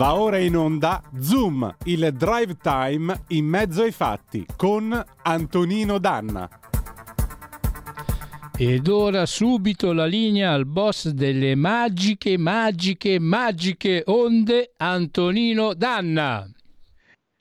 Va ora in onda Zoom, il drive time in mezzo ai fatti con Antonino Danna. Ed ora subito la linea al boss delle magiche, magiche, magiche onde, Antonino Danna.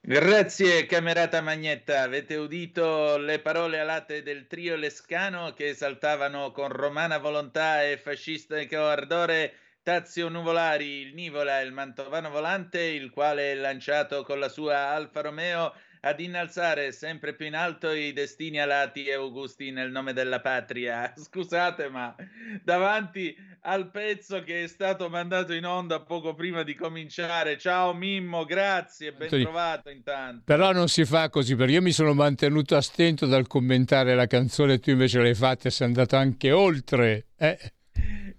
Grazie camerata Magnetta, avete udito le parole alate del trio Lescano che esaltavano con romana volontà e fascista ardore Tazio Nuvolari, il Nivola, il Mantovano Volante, il quale è lanciato con la sua Alfa Romeo ad innalzare sempre più in alto i destini alati e augusti nel nome della patria. Scusate, ma davanti al pezzo che è stato mandato in onda poco prima di cominciare, ciao Mimmo, grazie, ben trovato intanto. Però non si fa così, perché io mi sono mantenuto a stento dal commentare la canzone, tu invece l'hai fatta e sei andato anche oltre. Eh?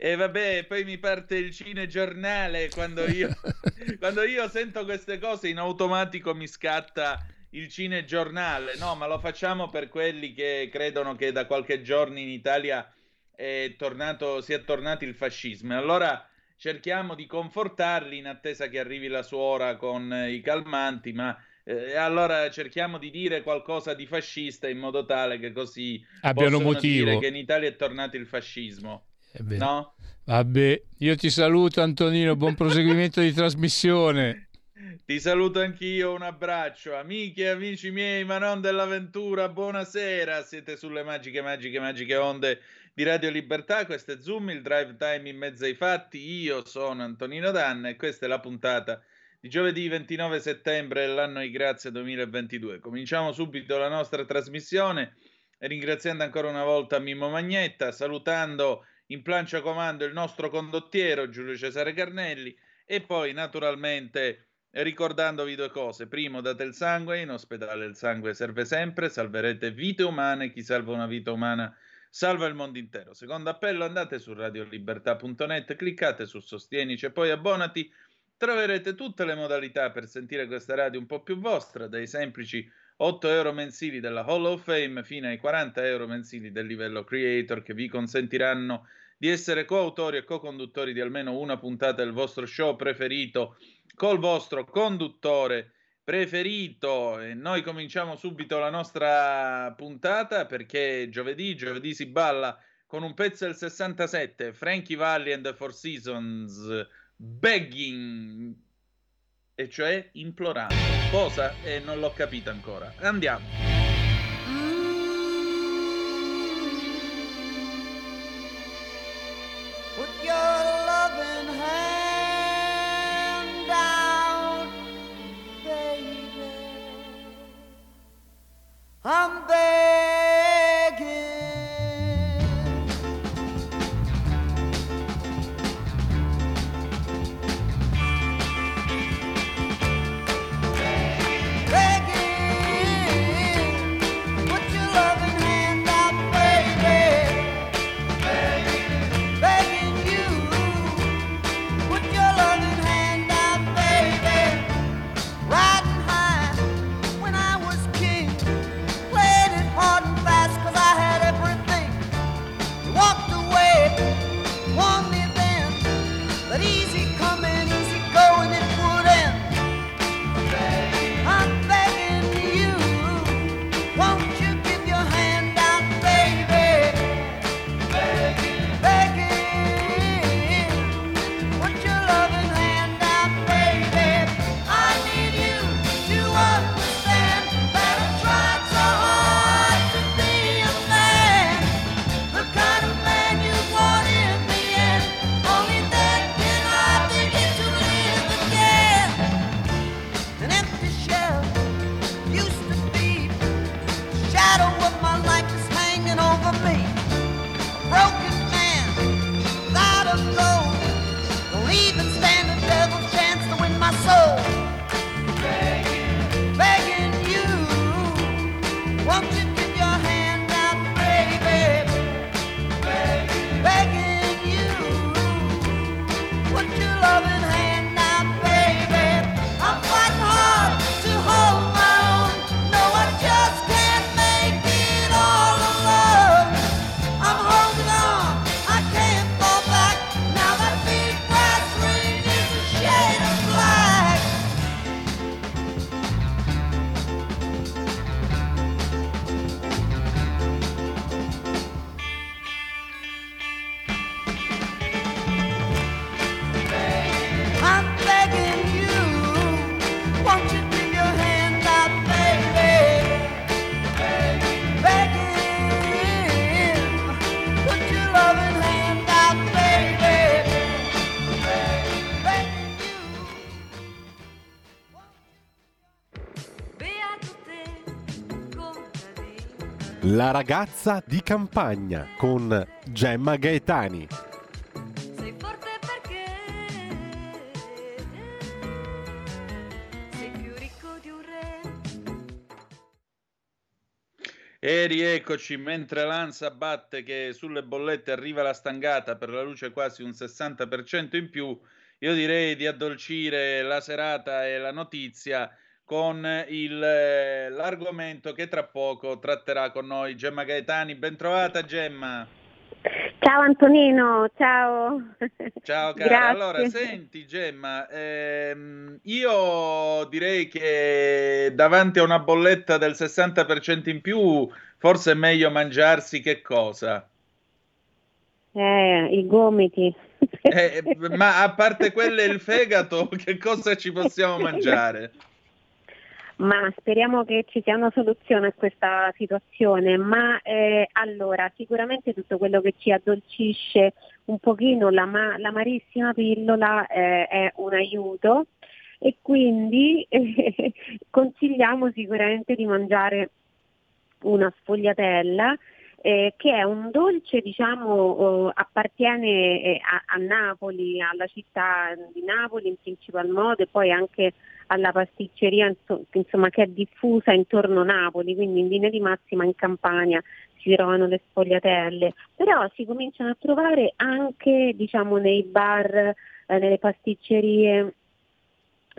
E vabbè, poi mi parte il cinegiornale quando io, quando io sento queste cose in automatico mi scatta il cinegiornale. No, ma lo facciamo per quelli che credono che da qualche giorno in Italia è tornato, sia tornato il fascismo. Allora cerchiamo di confortarli in attesa che arrivi la suora con i calmanti, ma eh, allora cerchiamo di dire qualcosa di fascista in modo tale che così abbiano motivo dire che in Italia è tornato il fascismo. No? Vabbè, io ti saluto Antonino, buon proseguimento di trasmissione. Ti saluto anch'io, un abbraccio. Amiche e amici miei, ma non dell'avventura, buonasera. Siete sulle magiche, magiche, magiche onde di Radio Libertà. Questo è Zoom, il drive time in mezzo ai fatti. Io sono Antonino Danna e questa è la puntata di giovedì 29 settembre dell'anno di grazia 2022. Cominciamo subito la nostra trasmissione ringraziando ancora una volta Mimmo Magnetta, salutando in plancia comando il nostro condottiero Giulio Cesare Carnelli e poi naturalmente ricordandovi due cose. Primo, date il sangue, in ospedale il sangue serve sempre, salverete vite umane, chi salva una vita umana salva il mondo intero. Secondo appello, andate su radiolibertà.net, cliccate su Sostienici e poi abbonati. Troverete tutte le modalità per sentire questa radio un po' più vostra, dai semplici 8 euro mensili della Hall of Fame fino ai 40 euro mensili del livello Creator che vi consentiranno di essere coautori e co-conduttori di almeno una puntata del vostro show preferito col vostro conduttore preferito. E noi cominciamo subito la nostra puntata perché giovedì, giovedì si balla con un pezzo del 67, Frankie Valli and the Four Seasons, Begging, e cioè implorando. Cosa? E eh, non l'ho capito ancora. Andiamo. I'm begging. La ragazza di campagna con Gemma Gaetani. Sei forte perché sei più ricco di un re. E rieccoci, mentre l'ANSA batte che sulle bollette arriva la stangata per la luce quasi un 60% in più, io direi di addolcire la serata e la notizia con il, eh, l'argomento che tra poco tratterà con noi Gemma Gaetani. Bentrovata Gemma. Ciao Antonino, ciao. Ciao cara. Allora, senti Gemma, ehm, io direi che davanti a una bolletta del 60% in più, forse è meglio mangiarsi che cosa? Eh, i gomiti. Eh, ma a parte quelle e il fegato, che cosa ci possiamo mangiare? Ma speriamo che ci sia una soluzione a questa situazione, ma eh, allora sicuramente tutto quello che ci addolcisce un pochino la ma- pillola eh, è un aiuto. E quindi eh, consigliamo sicuramente di mangiare una sfogliatella eh, che è un dolce, diciamo, eh, appartiene a, a, Napoli, alla città di Napoli in principal modo e poi anche alla pasticceria insomma, che è diffusa intorno a Napoli, quindi in linea di massima in Campania si trovano le sfogliatelle, però si cominciano a trovare anche diciamo, nei bar, eh, nelle pasticcerie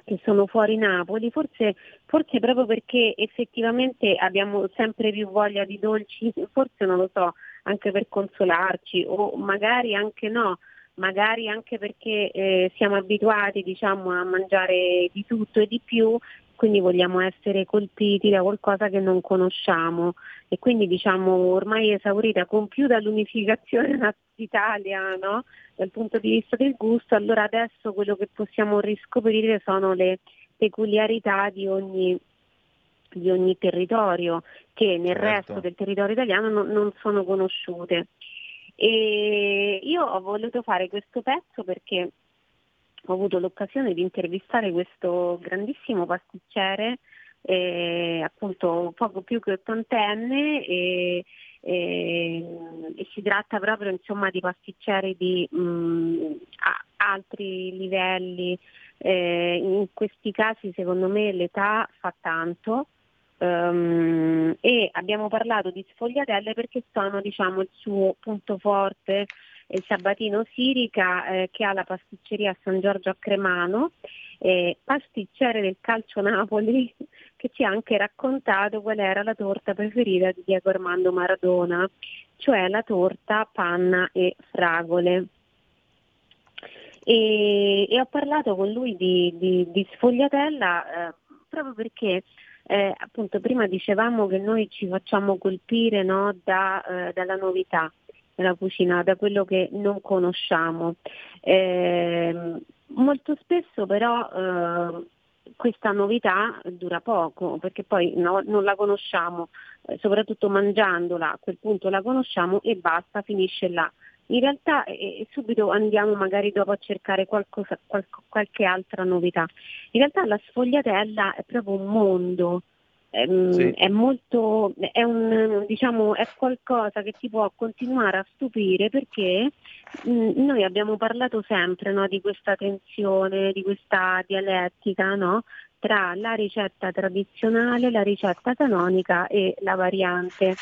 che sono fuori Napoli, forse, forse, proprio perché effettivamente abbiamo sempre più voglia di dolci, forse non lo so, anche per consolarci o magari anche no, magari anche perché eh, siamo abituati diciamo, a mangiare di tutto e di più, quindi vogliamo essere colpiti da qualcosa che non conosciamo e quindi diciamo ormai esaurita, compiuta l'unificazione d'Italia no? dal punto di vista del gusto, allora adesso quello che possiamo riscoprire sono le peculiarità di ogni, di ogni territorio che nel certo. resto del territorio italiano non, non sono conosciute. E io ho voluto fare questo pezzo perché ho avuto l'occasione di intervistare questo grandissimo pasticcere, eh, appunto poco più che ottantenne, e, e, e, si tratta proprio insomma, di pasticceri di mh, mm, altri livelli. Eh, in questi casi secondo me l'età fa tanto Um, e abbiamo parlato di sfogliatelle perché sono diciamo, il suo punto forte, il sabatino Sirica eh, che ha la pasticceria San Giorgio a Cremano, eh, pasticcere del Calcio Napoli che ci ha anche raccontato qual era la torta preferita di Diego Armando Maradona, cioè la torta panna e fragole. E, e ho parlato con lui di, di, di sfogliatella eh, proprio perché eh, appunto prima dicevamo che noi ci facciamo colpire no, da, eh, dalla novità della cucina, da quello che non conosciamo. Eh, molto spesso però eh, questa novità dura poco perché poi no, non la conosciamo, eh, soprattutto mangiandola a quel punto la conosciamo e basta, finisce là in realtà eh, subito andiamo magari dopo a cercare qualcosa, qual- qualche altra novità. In realtà la sfogliatella è proprio un mondo, ehm, sì. è, molto, è, un, diciamo, è qualcosa che ti può continuare a stupire perché mh, mm, noi abbiamo parlato sempre no, di questa tensione, di questa dialettica no, tra la ricetta tradizionale, la ricetta canonica e la variante.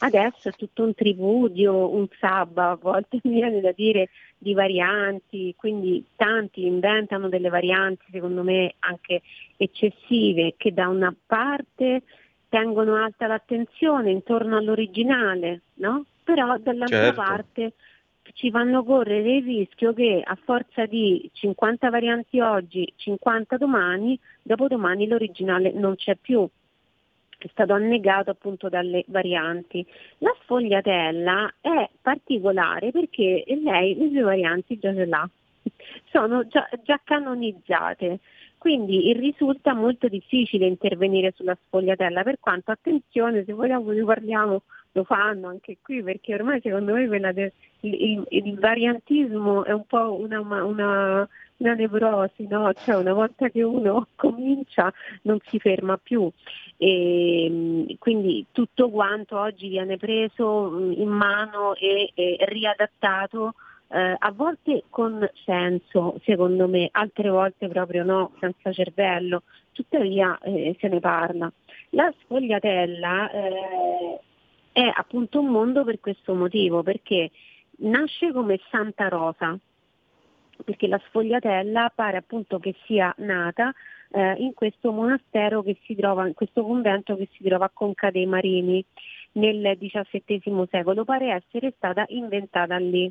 Adesso è tutto un tripudio, un sabba, a volte mi viene da dire di varianti, quindi tanti inventano delle varianti secondo me anche eccessive che da una parte tengono alta l'attenzione intorno all'originale, no? però dall'altra certo. parte ci fanno correre il rischio che a forza di 50 varianti oggi, 50 domani, dopodomani l'originale non c'è più è stato annegato appunto dalle varianti. La sfogliatella è particolare perché lei le sue varianti già ce l'ha, sono già, già canonizzate. Quindi risulta molto difficile intervenire sulla sfogliatella, per quanto attenzione, se vogliamo ne parliamo, lo fanno anche qui, perché ormai secondo me del, il, il, variantismo è un po' una, una, una nevrosi, no? cioè una volta che uno comincia non si ferma più. E, mm, quindi tutto quanto oggi viene preso mm, in mano e, e riadattato eh, a volte con senso, secondo me, altre volte proprio no, senza cervello, tuttavia eh, se ne parla. La sfogliatella eh, è appunto un mondo per questo motivo, perché nasce come Santa Rosa, perché la sfogliatella pare appunto che sia nata eh, in questo monastero che si trova, in questo convento che si trova a Conca dei Marini nel XVII secolo, pare essere stata inventata lì.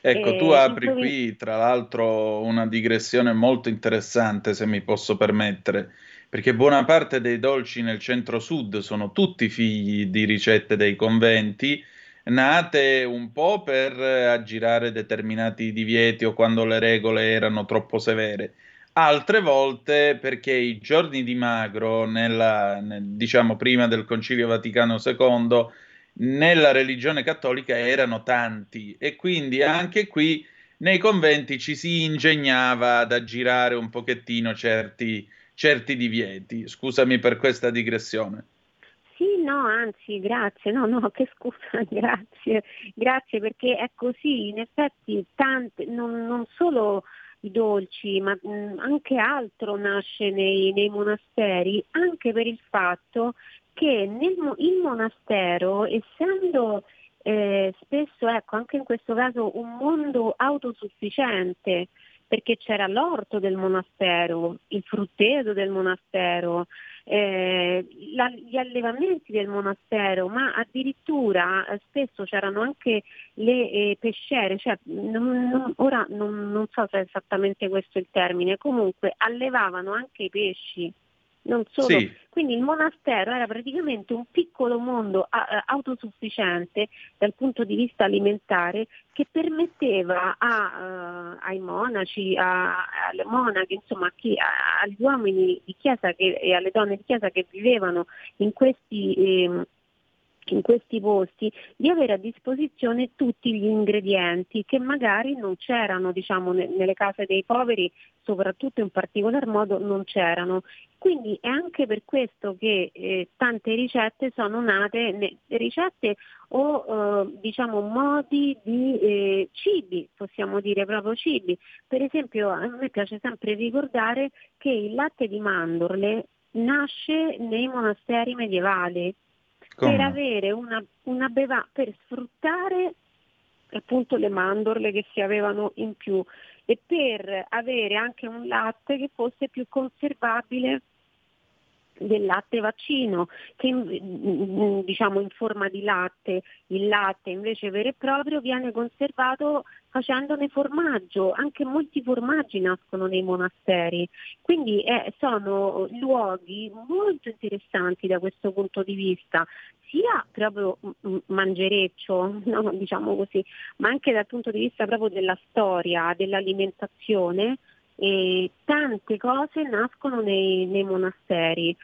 Ecco, tu apri qui tra l'altro una digressione molto interessante, se mi posso permettere, perché buona parte dei dolci nel centro-sud sono tutti figli di ricette dei conventi, nate un po' per aggirare determinati divieti o quando le regole erano troppo severe, altre volte perché i giorni di magro, nella, nel, diciamo prima del Concilio Vaticano II, nella religione cattolica erano tanti e quindi anche qui nei conventi ci si ingegnava ad aggirare un pochettino certi, certi divieti. Scusami per questa digressione. Sì, no, anzi, grazie, no, no, che scusa, grazie, grazie perché è così, in effetti tante, non, non solo i dolci, ma mh, anche altro nasce nei, nei monasteri, anche per il fatto che nel, il monastero, essendo eh, spesso, ecco, anche in questo caso un mondo autosufficiente, perché c'era l'orto del monastero, il frutteto del monastero, eh, la, gli allevamenti del monastero, ma addirittura eh, spesso c'erano anche le eh, pesciere, cioè, non, non, ora non, non so se è esattamente questo il termine, comunque allevavano anche i pesci non solo. Sì. Quindi il monastero era praticamente un piccolo mondo a, autosufficiente dal punto di vista alimentare che permetteva a, uh, ai monaci, a, alle monache, insomma chi, agli uomini di chiesa che, e alle donne di chiesa che vivevano in questi eh, in questi posti di avere a disposizione tutti gli ingredienti che magari non c'erano diciamo, nelle case dei poveri, soprattutto in particolar modo non c'erano. Quindi è anche per questo che eh, tante ricette sono nate, ne, ricette o eh, diciamo modi di eh, cibi, possiamo dire proprio cibi. Per esempio a me piace sempre ricordare che il latte di mandorle nasce nei monasteri medievali come? per avere una, una beva, per sfruttare appunto le mandorle che si avevano in più e per avere anche un latte che fosse più conservabile del latte vaccino, che diciamo in forma di latte, il latte invece vero e proprio viene conservato facendone formaggio, anche molti formaggi nascono nei monasteri, quindi eh, sono luoghi molto interessanti da questo punto di vista, sia proprio mangereccio, no, diciamo così, ma anche dal punto di vista proprio della storia, dell'alimentazione, e tante cose nascono nei, nei monasteri.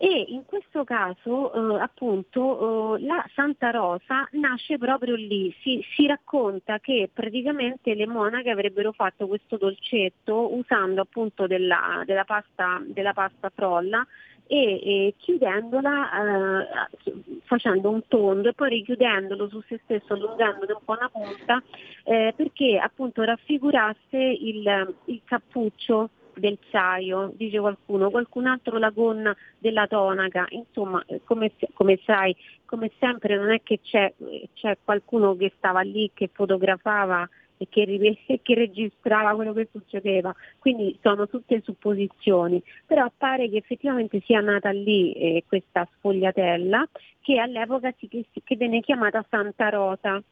E in questo caso eh, appunto eh, la Santa Rosa nasce proprio lì, si, si, racconta che praticamente le monache avrebbero fatto questo dolcetto usando appunto della, della, pasta, della pasta frolla e, e chiudendola eh, facendo un tondo e poi richiudendolo su se stesso, allungandone un po' una punta eh, perché appunto raffigurasse il, il cappuccio del saio, dice qualcuno, qualcun altro la gonna della tonaca, insomma eh, come, come sai, come sempre non è che c'è, c'è, qualcuno che stava lì, che fotografava e che, che, registrava quello che succedeva, quindi sono tutte supposizioni, però pare che effettivamente sia nata lì eh, questa sfogliatella che all'epoca si, che, che venne chiamata Santa Rosa.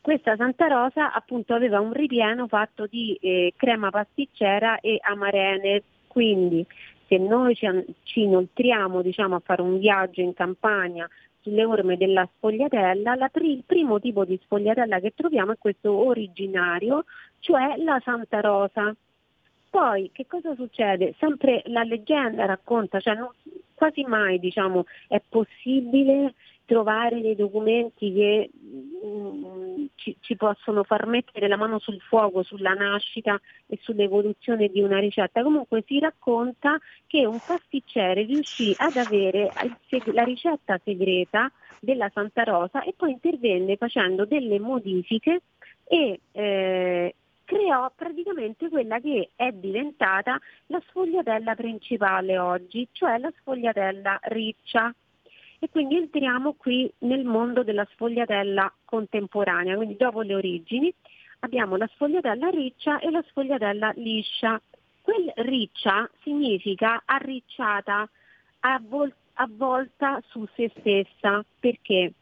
Questa Santa Rosa appunto aveva un ripieno fatto di eh, crema pasticcera e amarene, quindi se noi ci, ci inoltriamo diciamo, a fare un viaggio in campagna sulle orme della sfogliatella, pri- il primo tipo di sfogliatella che troviamo è questo originario, cioè la Santa Rosa. Poi che cosa succede? Sempre la leggenda racconta, cioè non, quasi mai diciamo, è possibile trovare dei documenti che mh, mm, ci, ci, possono far mettere la mano sul fuoco sulla nascita e sull'evoluzione di una ricetta. Comunque si racconta che un pasticcere riuscì ad avere la ricetta segreta della Santa Rosa e poi intervenne facendo delle modifiche e eh, creò praticamente quella che è diventata la sfogliatella principale oggi, cioè la sfogliatella riccia. E quindi entriamo qui nel mondo della sfogliatella contemporanea, quindi dopo le origini abbiamo la sfogliatella riccia e la sfogliatella liscia. Quel riccia significa arricciata, avvolta su se stessa, perché?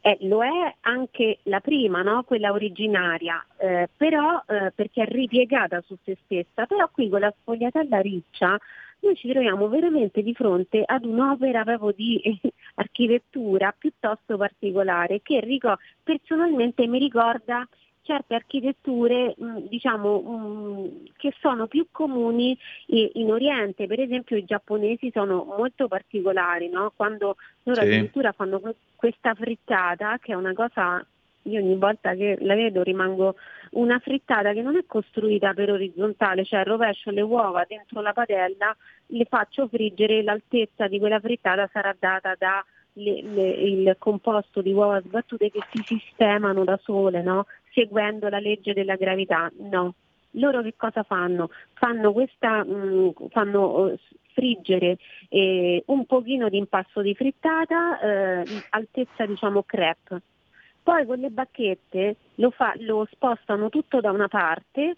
Eh, lo è anche la prima, no? quella originaria, eh, però eh, perché è ripiegata su se stessa, però qui con la sfogliatella riccia noi ci troviamo veramente di fronte ad un'opera proprio di architettura piuttosto particolare che ricordo, personalmente mi ricorda certe architetture mh, diciamo, mh, che sono più comuni in Oriente, per esempio i giapponesi sono molto particolari, no? quando loro sì. addirittura fanno questa frittata che è una cosa io ogni volta che la vedo rimango una frittata che non è costruita per orizzontale, cioè rovescio le uova dentro la padella, le faccio friggere, l'altezza di quella frittata sarà data da le, le, il composto di uova sbattute che si sistemano da sole, no? seguendo la legge della gravità. No. Loro che cosa fanno? Fanno, questa, mh, fanno uh, friggere eh, un pochino di impasto di frittata, eh, altezza diciamo crepe. Poi con le bacchette lo, fa, lo spostano tutto da una parte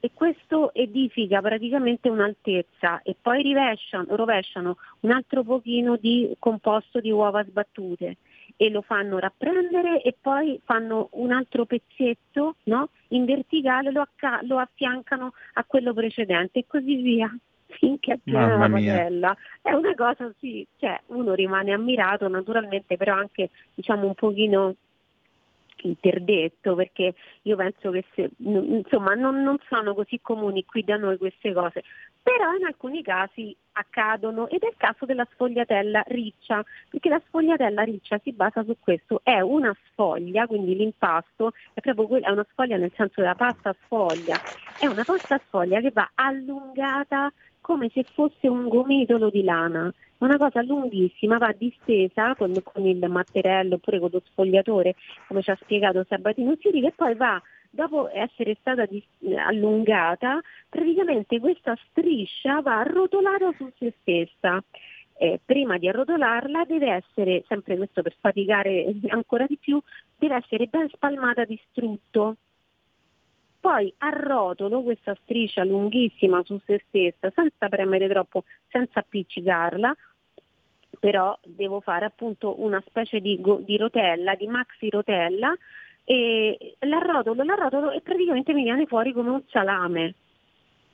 e questo edifica praticamente un'altezza e poi rovesciano, rovesciano un altro pochino di composto di uova sbattute e lo fanno rapprendere e poi fanno un altro pezzetto no? in verticale, lo, acca- lo, affiancano a quello precedente e così via finché appiena la padella. È una cosa sì, cioè uno rimane ammirato naturalmente, però anche diciamo un pochino interdetto perché io penso che se, insomma non, non, sono così comuni qui da noi queste cose, però in alcuni casi accadono ed è il caso della sfogliatella riccia, perché la sfogliatella riccia si basa su questo, è una sfoglia, quindi l'impasto è proprio è una sfoglia nel senso della pasta sfoglia, è una pasta sfoglia che va allungata come se fosse un gomitolo di lana una cosa lunghissima, va distesa con, con il matterello oppure con lo sfogliatore, come ci ha spiegato Sabatino Siri, che poi va dopo essere stata allungata, praticamente questa striscia va arrotolata su se stessa. Eh, prima di arrotolarla deve essere, sempre questo per faticare ancora di più, deve essere ben spalmata di strutto. Poi arrotolo questa striscia lunghissima su se stessa senza premere troppo, senza appiccicarla, però devo fare appunto una specie di, di rotella, di maxi rotella e l'arrotolo, l'arrotolo e praticamente mi viene fuori come un salame.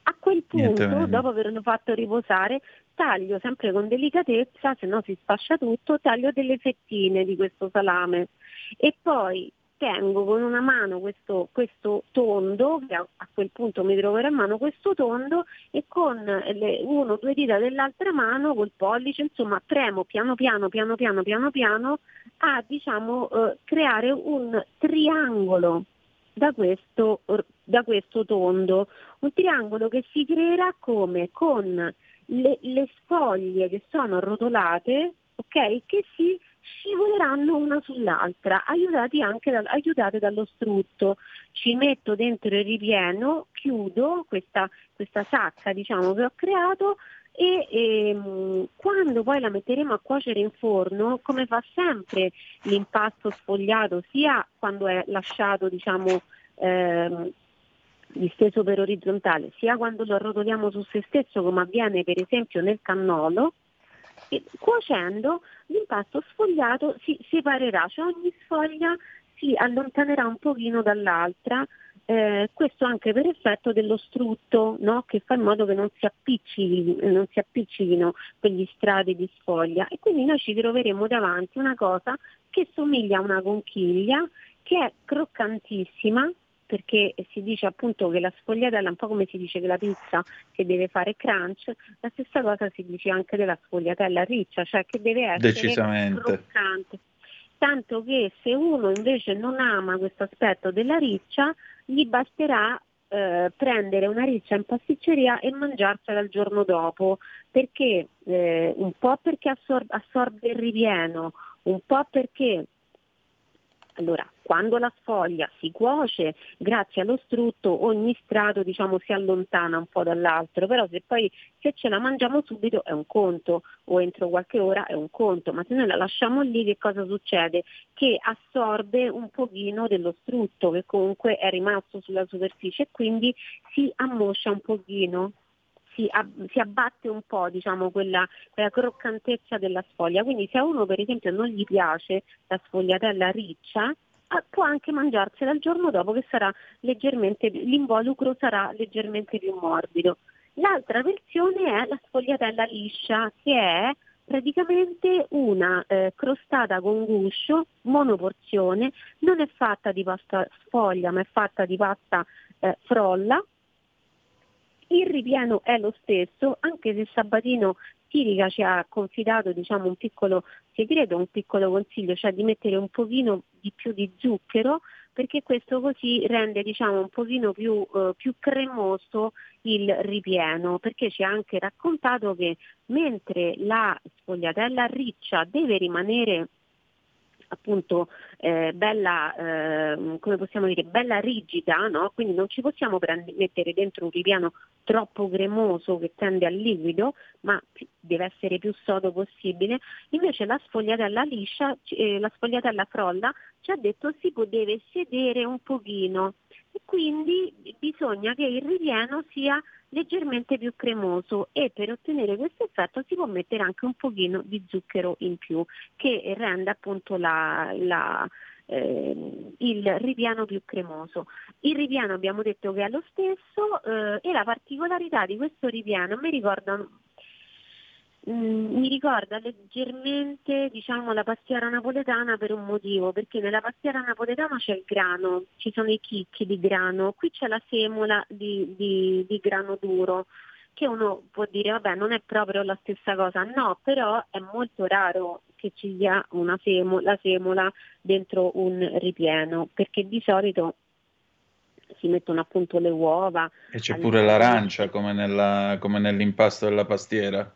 A quel punto, dopo averlo fatto riposare, taglio sempre con delicatezza, se no si sfascia tutto, taglio delle fettine di questo salame e poi tengo con una mano questo, questo tondo, che a, quel punto mi troverò in mano questo tondo e con le, uno o due dita dell'altra mano, col pollice, insomma premo piano piano, piano piano, piano piano a diciamo, eh, creare un triangolo da questo, da questo tondo, un triangolo che si creerà come? Con le, le sfoglie che sono arrotolate, ok? Che si scivoleranno una sull'altra, aiutati anche da, aiutate dallo strutto. Ci metto dentro il ripieno, chiudo questa, questa sacca diciamo, che ho creato e ehm, quando poi la metteremo a cuocere in forno, come fa sempre l'impasto sfogliato, sia quando è lasciato diciamo, ehm, disteso per orizzontale, sia quando lo arrotoliamo su se stesso, come avviene per esempio nel cannolo, e cuocendo l'impasto sfogliato si separerà, cioè ogni sfoglia si allontanerà un pochino dall'altra, eh, questo anche per effetto dello strutto no? che fa in modo che non si, non si appiccichino quegli strati di sfoglia e quindi noi ci troveremo davanti una cosa che somiglia a una conchiglia che è croccantissima perché si dice appunto che la sfogliatella, un po' come si dice che la pizza che deve fare crunch, la stessa cosa si dice anche della sfogliatella riccia, cioè che deve essere croccante. tanto che se uno invece non ama questo aspetto della riccia, gli basterà eh, prendere una riccia in pasticceria e mangiarsela il giorno dopo, perché eh, un po' perché assor- assorbe il ripieno, un po' perché allora, quando la sfoglia si cuoce, grazie allo strutto ogni strato diciamo, si allontana un po' dall'altro, però se poi se ce la mangiamo subito è un conto o entro qualche ora è un conto, ma se noi la lasciamo lì che cosa succede? Che assorbe un pochino dello strutto che comunque è rimasto sulla superficie e quindi si ammoscia un pochino si, ab- si abbatte un po' diciamo, quella, quella, croccantezza della sfoglia. Quindi se a uno per esempio non gli piace la sfogliatella riccia, può anche mangiarsela il giorno dopo che l'involucro sarà leggermente più morbido. L'altra versione è la sfogliatella liscia, che è praticamente una eh, crostata con guscio, monoporzione, non è fatta di pasta sfoglia ma è fatta di pasta eh, frolla, il ripieno è lo stesso, anche se Sabatino Sirica ci ha confidato diciamo, un piccolo segreto, un piccolo consiglio, cioè di mettere un pochino di più di zucchero perché questo così rende diciamo, un pochino più, eh, più cremoso il ripieno, perché ci ha anche raccontato che mentre la sfogliatella riccia deve rimanere appunto eh, bella, eh, come possiamo dire, bella rigida, no? quindi non ci possiamo prend- mettere dentro un ripiano troppo cremoso che tende al liquido, ma deve essere più sodo possibile. Invece la sfogliatella liscia, eh, la sfogliatella frolla ci ha detto si deve sedere un pochino e quindi bisogna che il ripieno sia leggermente più cremoso e per ottenere questo effetto si può mettere anche un pochino di zucchero in più che rende appunto la, la, eh, il ripiano più cremoso. Il ripiano abbiamo detto che è lo stesso eh, e la particolarità di questo ripiano mi ricorda Mm, mi ricorda leggermente diciamo, la pastiera napoletana per un motivo, perché nella pastiera napoletana c'è il grano, ci sono i chicchi di grano, qui c'è la semola di, di, di grano duro, che uno può dire vabbè non è proprio la stessa cosa, no, però è molto raro che ci sia una semo, la semola dentro un ripieno, perché di solito si mettono appunto le uova. E c'è pure l'arancia come, nella, come nell'impasto della pastiera.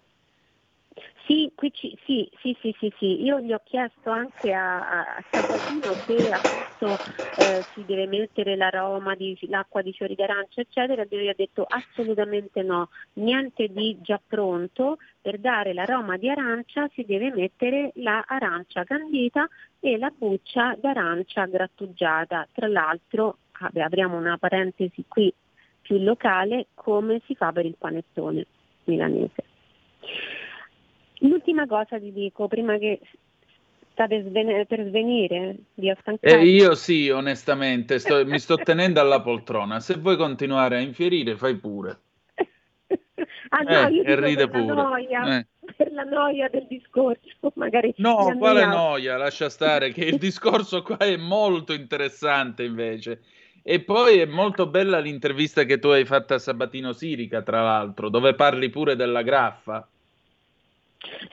Sì, ci, sì, sì, sì, sì, sì, io gli ho chiesto anche a, a Sabatino se appunto eh, si deve mettere l'aroma di, l'acqua di fiori d'arancia, eccetera, e lui ha detto assolutamente no, niente di già pronto, per dare l'aroma di arancia si deve mettere l'arancia candita e la buccia d'arancia grattugiata. Tra l'altro, vabbè, apriamo una parentesi qui più locale, come si fa per il panettone milanese. L'ultima cosa ti dico, prima che state sven- per svenire, vi ho stancato. Eh, io sì, onestamente, sto, mi sto tenendo alla poltrona. Se vuoi continuare a infierire, fai pure. ah, no, eh, e ride pure. Noia, eh. Per la noia del discorso, magari. No, quale noia? Lascia stare, che il discorso qua è molto interessante invece. E poi è molto bella l'intervista che tu hai fatto a Sabatino Sirica, tra l'altro, dove parli pure della graffa.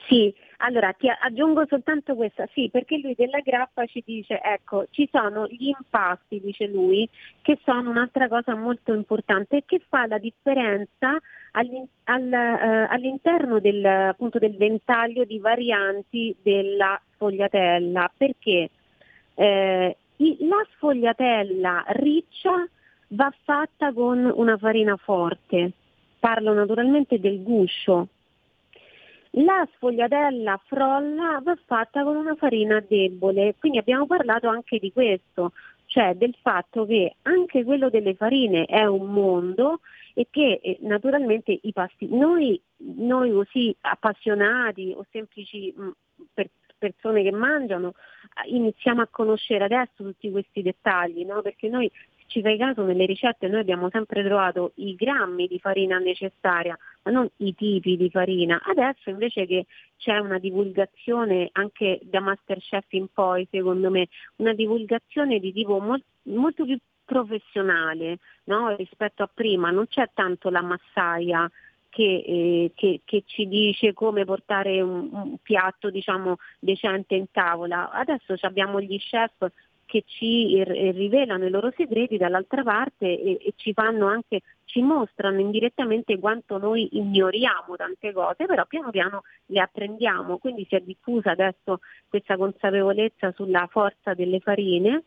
Sì, allora ti aggiungo soltanto questa, sì, perché lui della grappa ci dice, ecco, ci sono gli impasti, dice lui, che sono un'altra cosa molto importante e che fa la differenza uh, all'interno del, appunto, del ventaglio di varianti della sfogliatella, perché eh, la sfogliatella riccia va fatta con una farina forte, parlo naturalmente del guscio, la sfogliatella frolla va fatta con una farina debole, quindi abbiamo parlato anche di questo, cioè del fatto che anche quello delle farine è un mondo e che eh, naturalmente i pasti, noi, noi così appassionati o semplici mh, per, persone che mangiano, iniziamo a conoscere adesso tutti questi dettagli, no? perché noi ci fai caso nelle ricette noi abbiamo sempre trovato i grammi di farina necessaria, ma non i tipi di farina. Adesso invece che c'è una divulgazione anche da Masterchef in poi, secondo me, una divulgazione di tipo mol- molto più professionale no? rispetto a prima, non c'è tanto la massaia che, eh, che, che, ci dice come portare un, un piatto diciamo, decente in tavola. Adesso abbiamo gli chef che ci rivelano i loro segreti dall'altra parte e, e, ci fanno anche, ci mostrano indirettamente quanto noi ignoriamo tante cose, però piano piano le apprendiamo, quindi si è diffusa adesso questa consapevolezza sulla forza delle farine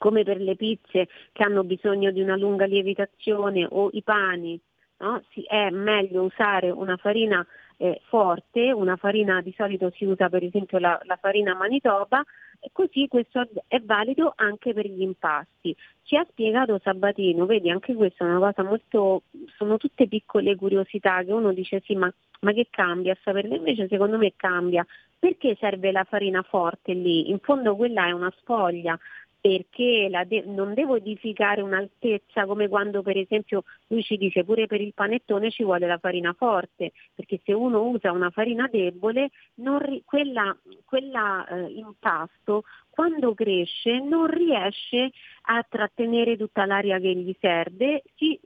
come per le pizze che hanno bisogno di una lunga lievitazione o i pani, no? è meglio usare una farina eh, forte, una farina di solito si usa per esempio la, la farina Manitoba, così questo è valido anche per gli impasti. Ci ha spiegato Sabatino, vedi anche questa è una cosa molto, sono tutte piccole curiosità che uno dice sì ma, ma che cambia a saperle, invece secondo me cambia. Perché serve la farina forte lì? In fondo quella è una sfoglia, perché de- non devo edificare un'altezza come quando per esempio lui ci dice pure per il panettone ci vuole la farina forte, perché se uno usa una farina debole, ri- quella eh, quando cresce non riesce a trattenere tutta l'aria che gli serve, si,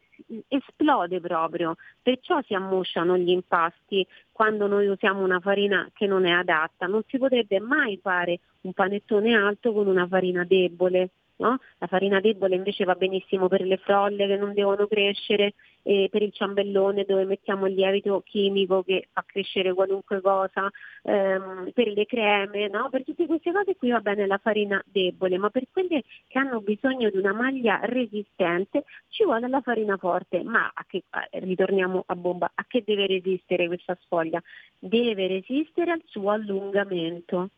esplode proprio, perciò si ammosciano gli impasti quando noi usiamo una farina che non è adatta, non si potrebbe mai fare un panettone alto con una farina debole. No? La farina debole invece va benissimo per le frolle che non devono crescere, e per il ciambellone dove mettiamo il lievito chimico che fa crescere qualunque cosa, ehm, per le creme, no? per tutte queste cose qui va bene la farina debole, ma per quelle che hanno bisogno di una maglia resistente ci vuole la farina forte. Ma a che, ritorniamo a bomba, a che deve resistere questa sfoglia? Deve resistere al suo allungamento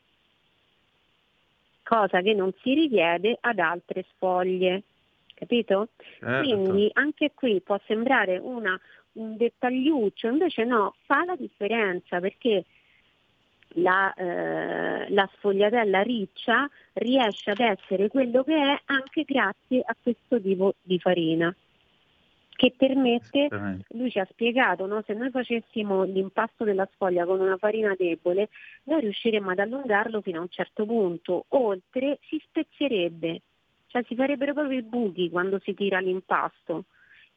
cosa che non si richiede ad altre sfoglie. Capito? Certo. Quindi anche qui può sembrare una, un dettagliuccio, invece no, fa la differenza perché la, eh, la, sfogliatella riccia riesce ad essere quello che è anche grazie a questo tipo di farina che permette, lui ci ha spiegato, no? se noi facessimo l'impasto della sfoglia con una farina debole, noi riusciremmo ad allungarlo fino a un certo punto, oltre si spezzierebbe, cioè si farebbero proprio i buchi quando si tira l'impasto.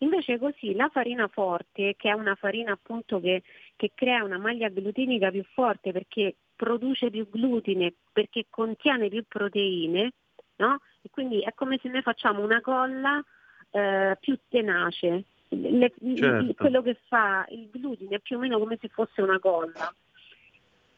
Invece così la farina forte, che è una farina appunto che, che crea una maglia glutinica più forte perché produce più glutine, perché contiene più proteine, no? E quindi è come se noi facciamo una colla eh, più tenace. Le, certo. quello che fa il glutine è più o meno come se fosse una colla.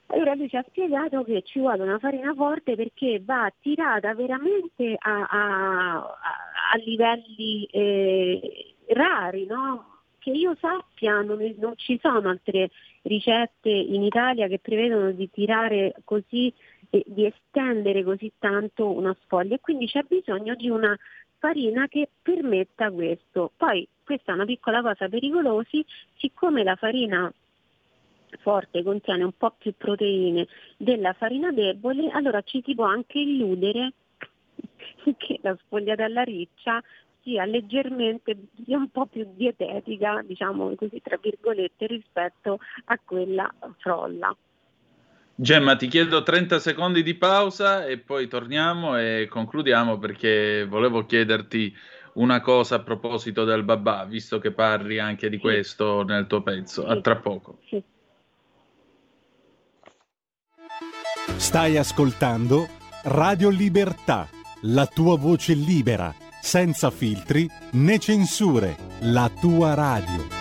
Allora lui ci ha spiegato che ci vuole una farina forte perché va tirata veramente a, a, a livelli eh, rari, no? che io sappia non, non, ci sono altre ricette in Italia che prevedono di tirare così, eh, di estendere così tanto una sfoglia e quindi c'è bisogno di una farina che permetta questo. Poi questa è una piccola cosa pericolosa, siccome la farina forte contiene un po' più proteine della farina debole, allora ci si può anche illudere che la sfogliatella riccia sia leggermente, sia un po' più dietetica, diciamo così tra virgolette, rispetto a quella frolla. Gemma, ti chiedo 30 secondi di pausa e poi torniamo e concludiamo perché volevo chiederti una cosa a proposito del babà, visto che parli anche di questo nel tuo pezzo. A tra poco. Stai ascoltando Radio Libertà, la tua voce libera, senza filtri né censure, la tua radio.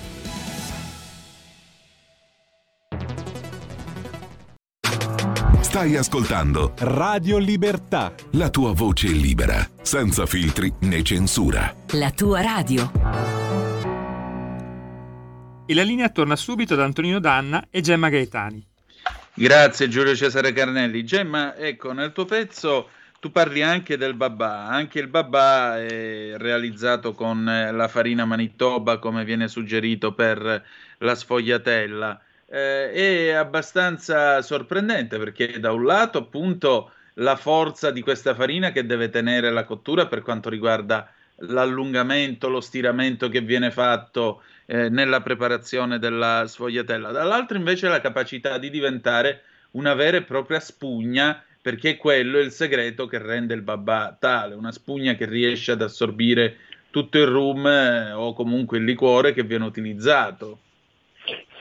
Stai ascoltando Radio Libertà. La tua voce libera, senza filtri né censura. La tua radio. E la linea torna subito da Antonino Danna e Gemma Gaetani. Grazie Giulio Cesare Carnelli. Gemma, ecco, nel tuo pezzo tu parli anche del babà, anche il babà è realizzato con eh, la farina Manitoba come viene suggerito per la sfogliatella. Eh, è abbastanza sorprendente perché da un lato appunto la forza di questa farina che deve tenere la cottura per quanto riguarda l'allungamento, lo stiramento che viene fatto eh, nella preparazione della sfogliatella, dall'altro invece la capacità di diventare una vera e propria spugna perché quello è il segreto che rende il babà tale, una spugna che riesce ad assorbire tutto il rum eh, o comunque il liquore che viene utilizzato.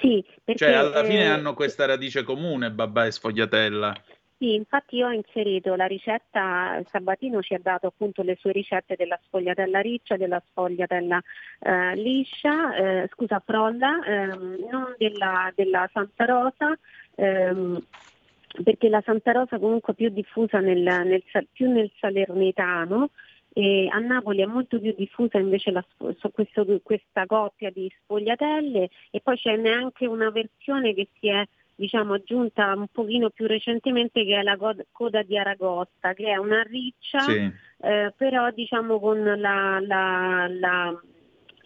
Sì, perché, cioè alla fine eh, hanno questa radice comune, babà e sfogliatella. Sì, infatti io ho inserito la ricetta, Sabatino ci ha dato appunto le sue ricette della sfogliatella riccia, della sfogliatella eh, liscia, eh, scusa frolla, ehm, non della, della Santa Rosa, ehm, perché la Santa Rosa comunque è più diffusa nel, nel, più nel salernitano e a Napoli è molto più diffusa invece la, questo, questa coppia di sfogliatelle e poi c'è neanche una versione che si è diciamo, aggiunta un pochino più recentemente che è la coda di Aragosta, che è una riccia, sì. eh, però diciamo con la, la, la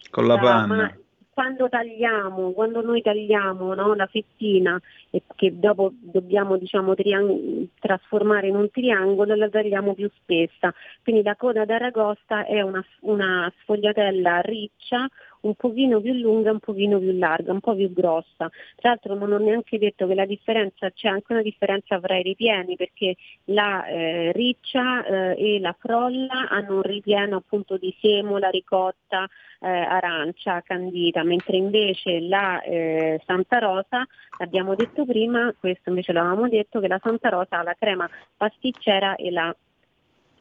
con la, la panna. Ma, quando tagliamo, quando noi tagliamo no, la fettina e che dopo dobbiamo diciamo, triang- trasformare in un triangolo, la tagliamo più spessa. Quindi la coda d'aragosta è una, una sfogliatella riccia, un pochino più lunga un pochino più larga, un po' più grossa. Tra l'altro non ho neanche detto che la differenza, c'è anche una differenza fra i ripieni perché la eh, riccia eh, e la frolla hanno un ripieno appunto di semola, ricotta, eh, arancia, candita, mentre invece la eh, Santa Rosa, l'abbiamo detto prima, questo invece l'avevamo detto che la Santa Rosa ha la crema pasticcera e, la,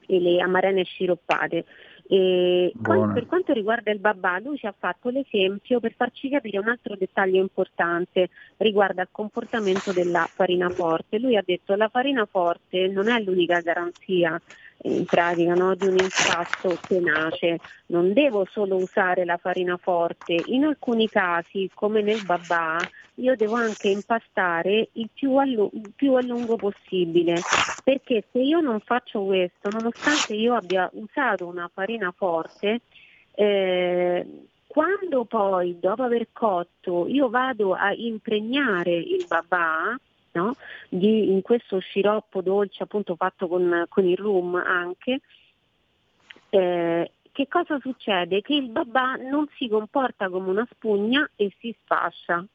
e le amarene sciroppate. E poi per quanto riguarda il babà, lui ci ha fatto l'esempio per farci capire un altro dettaglio importante riguardo al comportamento della farina forte. Lui ha detto che la farina forte non è l'unica garanzia in pratica no, di un impasto tenace. Non devo solo usare la farina forte, in alcuni casi, come nel babà, io devo anche impastare il più a, lu- il più a lungo possibile, perché se io non faccio questo, nonostante io abbia usato una farina forte, eh, quando poi dopo aver cotto io vado a impregnare il babà, no? di, in questo sciroppo dolce appunto fatto con, con il rum anche, eh, che cosa succede? Che il babà non si comporta come una spugna e si sfascia.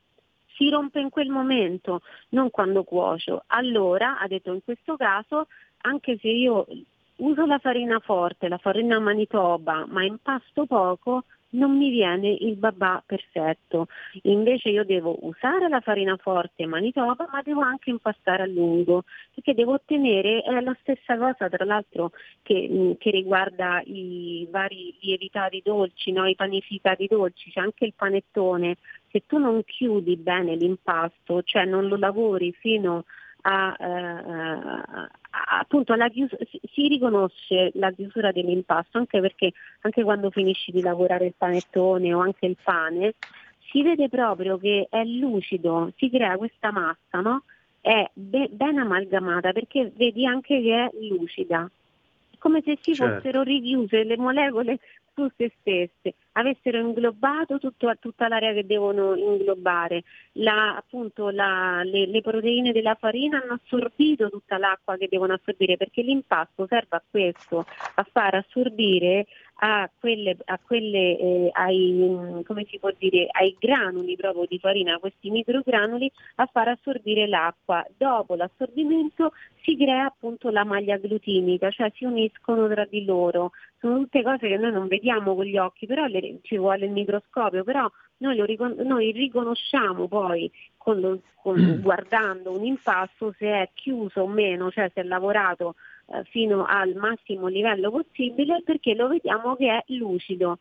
Si rompe in quel momento, non quando cuocio. Allora, ha detto in questo caso, anche se io uso la farina forte, la farina manitoba, ma impasto poco, non mi viene il babà perfetto. Invece io devo usare la farina forte Manitoba, ma devo anche impastare a lungo, perché devo ottenere, è la stessa cosa tra l'altro che, mm, che riguarda i vari lievitati dolci, no? i panificati dolci, c'è anche il panettone. Se tu non chiudi bene l'impasto, cioè non lo lavori fino a, eh, appunto alla chiusura, si riconosce la chiusura dell'impasto anche perché anche quando finisci di lavorare il panettone o anche il pane si vede proprio che è lucido, si crea questa massa, no? È be- ben amalgamata perché vedi anche che è lucida, come se si certo. fossero richiuse le molecole su se stesse, avessero inglobato tutto, tutta l'area che devono inglobare, la, appunto la, le, le, proteine della farina hanno assorbito tutta l'acqua che devono assorbire perché l'impasto serve a questo, a far assorbire a quelle, a quelle eh, ai, come si può dire, ai granuli proprio di farina, questi microgranuli, a far assorbire l'acqua. Dopo l'assorbimento si crea appunto la maglia glutinica, cioè si uniscono tra di loro. Sono tutte cose che noi non vediamo con gli occhi, però le, ci vuole il microscopio, però noi, lo, noi riconosciamo poi con lo, con, guardando un impasto se è chiuso o meno, cioè se è lavorato fino al massimo livello possibile perché lo vediamo che è lucido.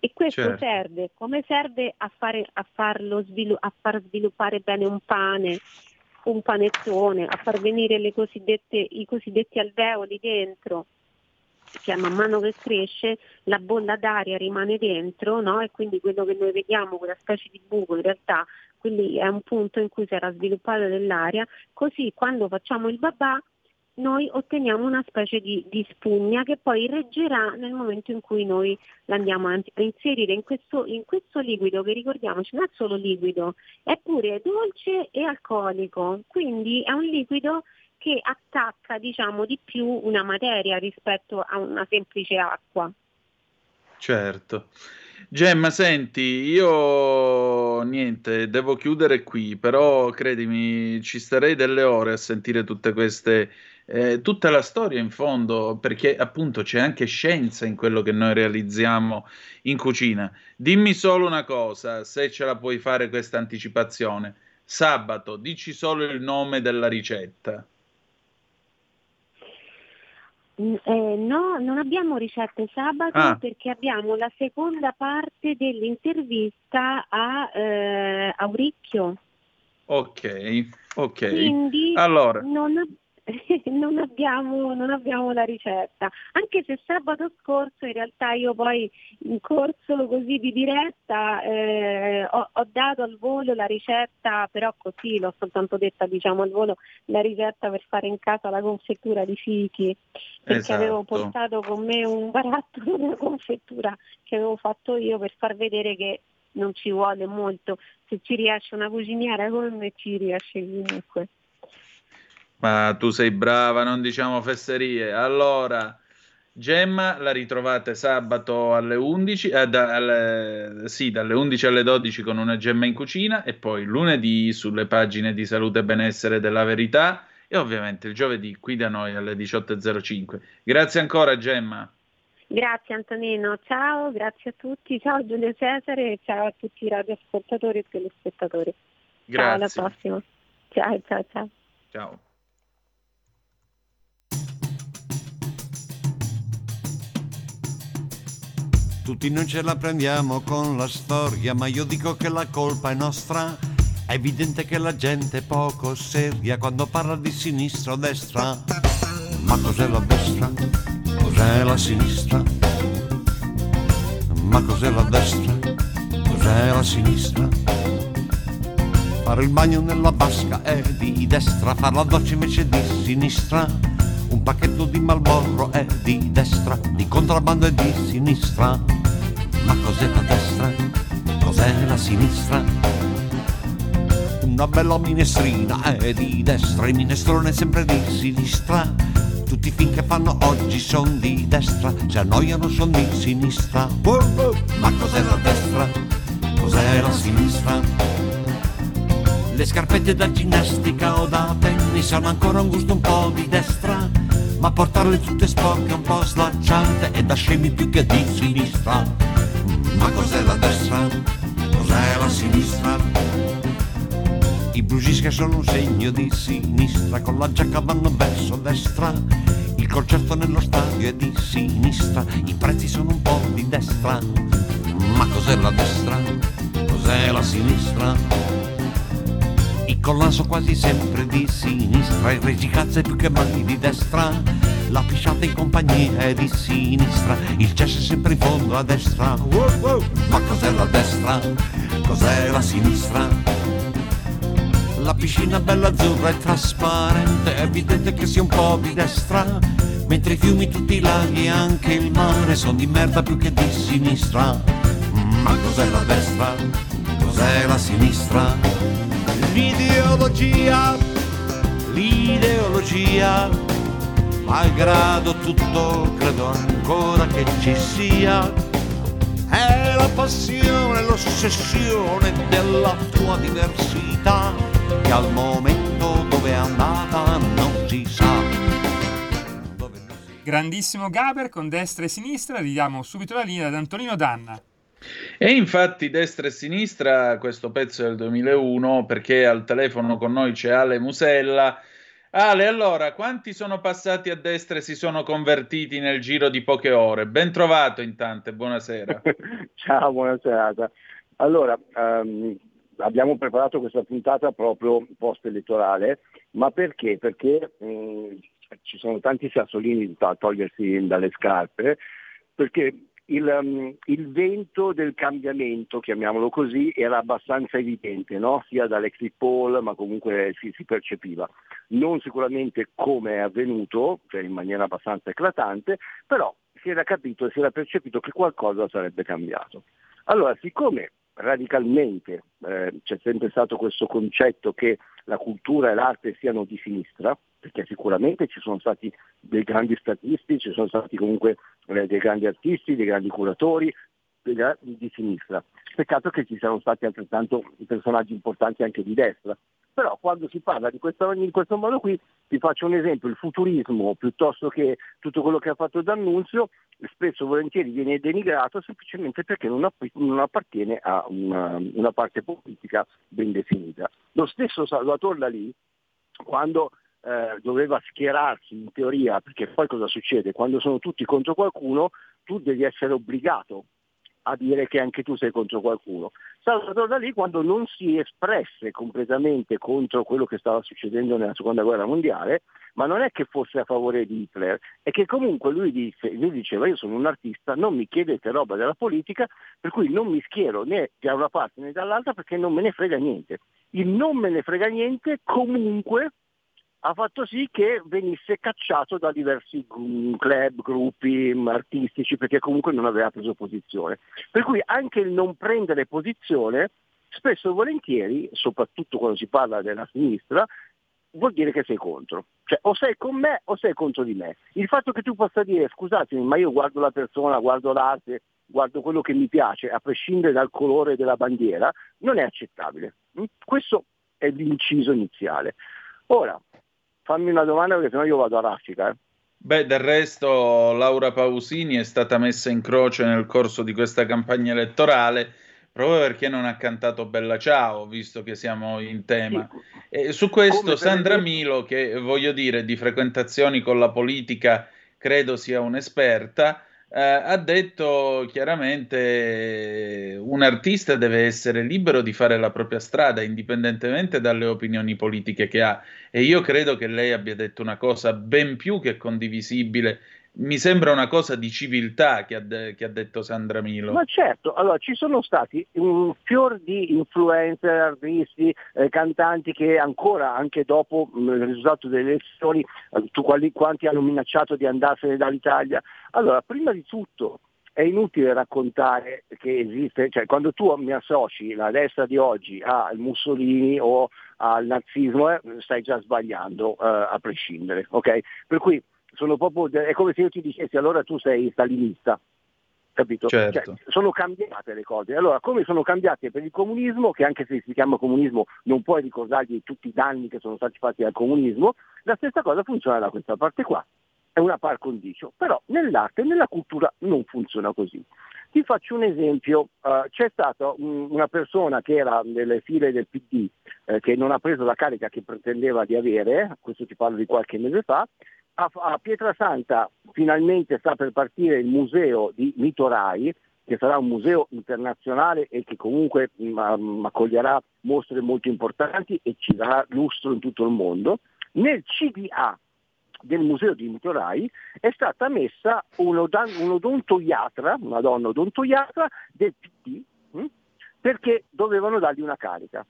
E questo certo. serve, come serve a, fare, a, svilu- a far sviluppare bene un pane, un panettone, a far venire i cosiddetti alveoli dentro, che man mano che cresce la bolla d'aria rimane dentro no? e quindi quello che noi vediamo, quella specie di buco in realtà, quindi è un punto in cui si era sviluppata dell'aria, così quando facciamo il babà noi otteniamo una specie di, di, spugna che poi reggerà nel momento in cui noi l'andiamo a, inserire in questo, in questo, liquido che ricordiamoci non è solo liquido, è pure dolce e alcolico, quindi è un liquido che attacca diciamo di più una materia rispetto a una semplice acqua. Certo. Gemma, senti, io niente, devo chiudere qui, però credimi, ci starei delle ore a sentire tutte queste, eh, tutta la storia in fondo, perché appunto c'è anche scienza in quello che noi realizziamo in cucina. Dimmi solo una cosa, se ce la puoi fare questa anticipazione. Sabato, dici solo il nome della ricetta. Mm, eh, no, non abbiamo ricette sabato ah. perché abbiamo la seconda parte dell'intervista a eh, Auricchio. Ok, ok. Quindi allora. non, non, abbiamo, non abbiamo la ricetta, anche se sabato scorso in realtà io poi in corso così di diretta eh, ho, ho, dato al volo la ricetta, però così l'ho soltanto detta diciamo al volo, la ricetta per fare in casa la confettura di fichi, perché esatto. avevo portato con me un barattolo di confettura che avevo fatto io per far vedere che non ci vuole molto, se ci riesce una cuciniera come me ci riesce comunque. Ma tu sei brava, non diciamo fesserie. Allora, Gemma la ritrovate sabato alle 11, eh, da, alle, sì, dalle 11 alle 12 con una Gemma in cucina e poi lunedì sulle pagine di salute e benessere della verità e ovviamente il giovedì qui da noi alle 18.05. Grazie ancora Gemma. Grazie Antonino, ciao, grazie a tutti, ciao Giulio Cesare e ciao a tutti i radioascoltatori e telespettatori. Grazie. Ciao, alla prossima. Ciao, ciao, ciao. Ciao. Tutti non ce la prendiamo con la storia, ma io dico che la colpa è nostra. È evidente che la gente è poco seria quando parla di sinistra o destra. Ma cos'è la destra? Cos'è la sinistra? Ma cos'è la destra? Cos'è la sinistra? Fare il bagno nella vasca è di destra, fare la doccia invece di sinistra. Un pacchetto di Malboro è di destra, di contrabbando è di sinistra. Ma cos'è la destra? Cos'è la sinistra? Una bella minestrina è di destra, il minestrone è sempre di sinistra. Tutti i film che fanno oggi sono di destra, se annoiano sono di sinistra. Ma cos'è la destra? Cos'è la sinistra? Le scarpette da ginnastica o da tennis hanno ancora un gusto un po' di destra, ma portarle tutte sporche, un po' slacciate, è da scemi più che di sinistra. Ma cos'è la destra? Cos'è la sinistra? I blues che sono un segno di sinistra, con la giacca vanno verso destra. Il concerto nello stadio è di sinistra, i prezzi sono un po' di destra. Ma cos'è la destra? Cos'è la sinistra? Il collasso quasi sempre di sinistra, il regicazzo è più che mai di destra. La pisciata in compagnia è di sinistra, il cesso è sempre in fondo a destra. Wow, wow. Ma cos'è la destra? Cos'è la sinistra? La piscina bella azzurra è trasparente, è evidente che sia un po' di destra. Mentre i fiumi, tutti i laghi e anche il mare sono di merda più che di sinistra. Ma cos'è la destra? Cos'è la sinistra? L'ideologia, l'ideologia, malgrado tutto credo ancora che ci sia. È la passione, l'ossessione della tua diversità che al momento dove è andata non si sa. Grandissimo Gaber con destra e sinistra, ridiamo subito la linea ad Antonino Danna. E infatti destra e sinistra, questo pezzo è del 2001, perché al telefono con noi c'è Ale Musella. Ale, allora, quanti sono passati a destra e si sono convertiti nel giro di poche ore? Ben trovato intanto buonasera. Ciao, buonasera. Allora, um, abbiamo preparato questa puntata proprio post-elettorale, ma perché? Perché um, ci sono tanti sassolini da togliersi dalle scarpe, perché il, um, il, vento del cambiamento, chiamiamolo così, era abbastanza evidente, no? sia dall'exit poll, ma comunque si, si, percepiva. Non sicuramente come è avvenuto, cioè in maniera abbastanza eclatante, però si era capito e si era percepito che qualcosa sarebbe cambiato. Allora, siccome radicalmente eh, c'è sempre stato questo concetto che la cultura e l'arte siano di sinistra, perché sicuramente ci sono stati dei grandi statisti, ci sono stati comunque eh, dei grandi artisti, dei grandi curatori di sinistra. Peccato che ci siano stati altrettanto personaggi importanti anche di destra. Però quando si parla di questo, in questo modo qui, ti faccio un esempio, il futurismo piuttosto che tutto quello che ha fatto D'Annunzio, spesso volentieri viene denigrato semplicemente perché non, app- non appartiene a una, una, parte politica ben definita. Lo stesso Salvatore Dalì, quando eh, doveva schierarsi in teoria, perché poi cosa succede? Quando sono tutti contro qualcuno, tu devi essere obbligato a dire che anche tu sei contro qualcuno. Salvatore Dalì quando non si espresse completamente contro quello che stava succedendo nella seconda guerra mondiale, ma non è che fosse a favore di Hitler, è che comunque lui, disse, lui diceva io sono un artista, non mi chiedete roba della politica, per cui non mi schiero né da una parte né dall'altra perché non me ne frega niente. Il non me ne frega niente comunque ha fatto sì che venisse cacciato da diversi club, gruppi mm, artistici, perché comunque non aveva preso posizione. Per cui anche il non prendere posizione, spesso e volentieri, soprattutto quando si parla della sinistra, vuol dire che sei contro. Cioè o sei con me o sei contro di me. Il fatto che tu possa dire scusatemi, ma io guardo la persona, guardo l'arte, guardo quello che mi piace, a prescindere dal colore della bandiera, non è accettabile. Mm? Questo è l'inciso iniziale. Ora, fammi una domanda perché sennò io vado a raffica. Eh. Beh, del resto Laura Pausini è stata messa in croce nel corso di questa campagna elettorale proprio perché non ha cantato Bella Ciao, visto che siamo in tema. E su questo Sandra Milo, che voglio dire di frequentazioni con la politica, credo sia un'esperta, eh, ha detto chiaramente un artista deve essere libero di fare la propria strada indipendentemente dalle opinioni politiche che ha. E io credo che lei abbia detto una cosa ben più che condivisibile mi sembra una cosa di civiltà che ha, de- che ha, detto Sandra Milo. Ma certo, allora ci sono stati un fior di influencer, artisti, eh, cantanti che ancora, anche dopo mh, il risultato delle elezioni, eh, tu quali, quanti hanno minacciato di andarsene dall'Italia. Allora, prima di tutto è inutile raccontare che esiste, cioè quando tu mi associ la destra di oggi al Mussolini o al nazismo eh, stai già sbagliando eh, a prescindere, ok? Per cui sono proprio, è come se io ti dicessi allora tu sei stalinista, capito? Certo. Cioè, sono cambiate le cose. Allora, come sono cambiate per il comunismo, che anche se si chiama comunismo non puoi ricordargli tutti i danni che sono stati fatti dal comunismo, la stessa cosa funziona da questa parte qua. È una par condicio, però nell'arte e nella cultura non funziona così. Ti faccio un esempio, uh, c'è stata un, una persona che era nelle file del PD eh, che non ha preso la carica che pretendeva di avere, questo ti parlo di qualche mese fa, a, a Pietrasanta finalmente sta per partire il museo di Mitorai, che sarà un museo internazionale e che comunque mh, mm, accoglierà mostre molto importanti e ci darà lustro in tutto il mondo. Nel CDA del museo di Mitorai è stata messa un, odontoiatra, una donna odontoiatra del PD, mh, hm, perché dovevano dargli una carica.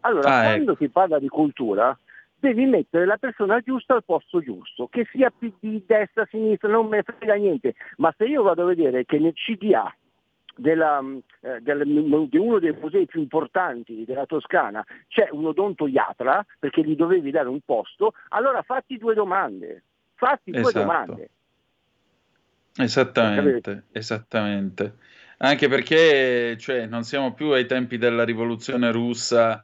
Allora, ah, quando ecco. si parla di cultura, devi mettere la persona giusta al posto giusto, che sia PD, destra, sinistra, non me ne frega niente, ma se io vado a vedere che nel CDA della, eh, del, di uno dei musei più importanti della Toscana c'è un odontoiatra perché gli dovevi dare un posto, allora fatti due domande, fatti esatto. due domande. Esattamente, esattamente. Anche perché cioè, non siamo più ai tempi della rivoluzione russa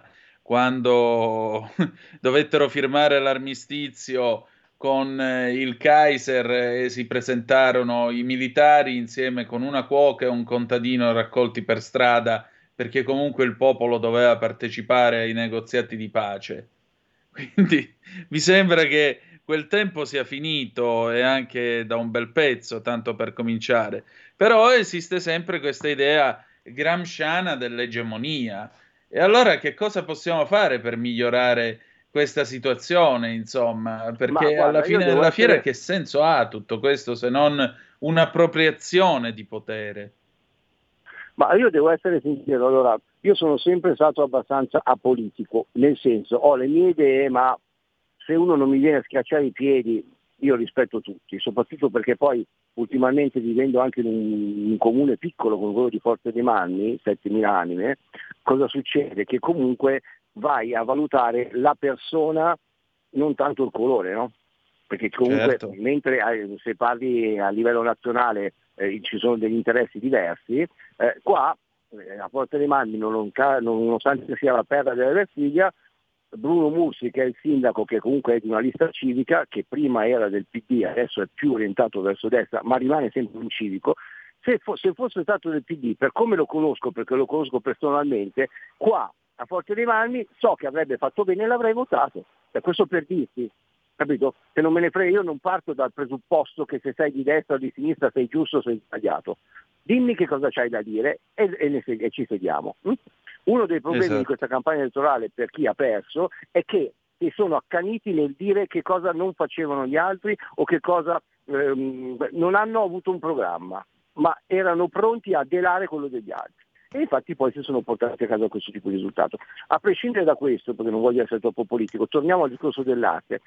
quando dovettero firmare l'armistizio con eh, il Kaiser e si presentarono i militari insieme con una cuoca e un contadino raccolti per strada perché comunque il popolo doveva partecipare ai negoziati di pace. Quindi mi sembra che quel tempo sia finito e anche da un bel pezzo, tanto per cominciare. Però esiste sempre questa idea gramsciana dell'egemonia e allora che cosa possiamo fare per migliorare questa situazione, insomma? Perché guarda, alla fine della fiera essere... che senso ha tutto questo se non un'appropriazione di potere. Ma io devo essere sincero, allora, io sono sempre stato abbastanza apolitico, nel senso ho le mie idee, ma se uno non mi viene a schiacciare i piedi, io rispetto tutti, soprattutto perché poi ultimamente vivendo anche in un, un comune piccolo come quello di Forza dei Manni, 7.000 anime, cosa succede? Che comunque vai a valutare la persona, non tanto il colore, no? Perché comunque Certo. mentre se parli a livello nazionale eh, ci sono degli interessi diversi, eh, qua eh, a Forza dei Manni, non- nonostante sia la perla della Versilia, Bruno Mursi, che è il sindaco, che comunque è di una lista civica, che prima era del PD, adesso è più orientato verso destra, ma rimane sempre un civico, se, fo- se fosse stato del PD, per come lo conosco, perché lo conosco personalmente, qua a Forza dei Marmi so che avrebbe fatto bene e l'avrei votato. E questo per dirti, capito? Se non me ne frega, io non parto dal presupposto che se sei di destra o di sinistra sei giusto o sei sbagliato. Dimmi che cosa c'hai da dire e, e ne e ci sediamo. hm? Uno dei problemi Esatto. di questa campagna elettorale per chi ha perso è che si sono accaniti nel dire che cosa non facevano gli altri o che cosa ehm, non hanno avuto un programma, ma erano pronti a delare quello degli altri. E infatti poi si sono portati a casa questo tipo di risultato. A prescindere da questo, perché non voglio essere troppo politico, torniamo al discorso dell'arte.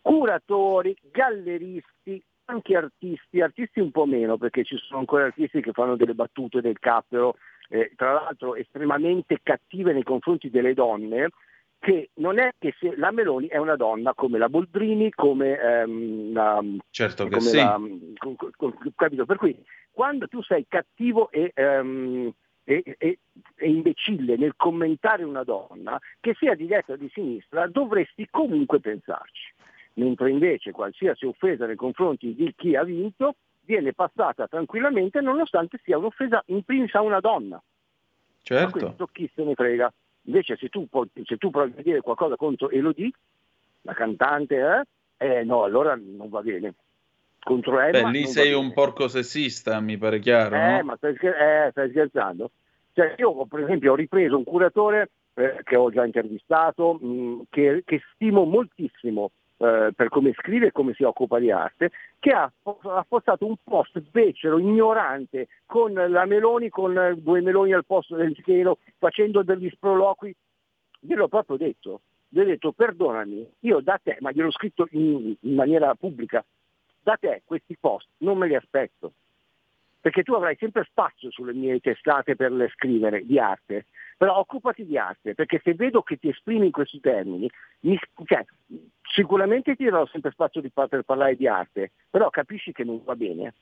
Curatori, galleristi, anche artisti, artisti un po' meno, perché ci sono ancora artisti che fanno delle battute del cappero, eh, tra l'altro estremamente cattive nei confronti delle donne, che non è che se la Meloni è una donna come la Boldrini, come ehm, la, Certo che come sì. la- capito? Per cui quando tu sei cattivo e, ehm, e- e- e imbecille nel commentare una donna, che sia di destra o di sinistra, dovresti comunque pensarci. Mentre invece qualsiasi offesa nei confronti di chi ha vinto viene passata tranquillamente nonostante sia un'offesa in primis a una donna. Ma Certo. questo chi se ne frega. Invece se tu, po- se tu provi a dire qualcosa contro Elodie, la cantante, eh, eh, no, allora non va bene. Contro Emma Beh, lì sei un porco sessista, mi pare chiaro, Eh, no? ma stai, scher- eh, stai scherzando? Cioè, io per esempio ho ripreso un curatore eh, che ho già intervistato, mh, che, che stimo moltissimo eh, per come scrive e come si occupa di arte, che ha, postato un post becero, ignorante, con la Meloni, con due meloni al posto del cielo, facendo degli sproloqui. Gliel'ho proprio detto, gli ho detto perdonami, io da te, ma gliel'ho scritto in, in maniera pubblica, da te questi post non me li aspetto perché tu avrai sempre spazio sulle mie testate per le scrivere di arte, però occupati di arte, perché se vedo che ti esprimi in questi termini, mi- cioè, sicuramente ti darò sempre spazio di, per parlare di arte, però capisci che non va bene.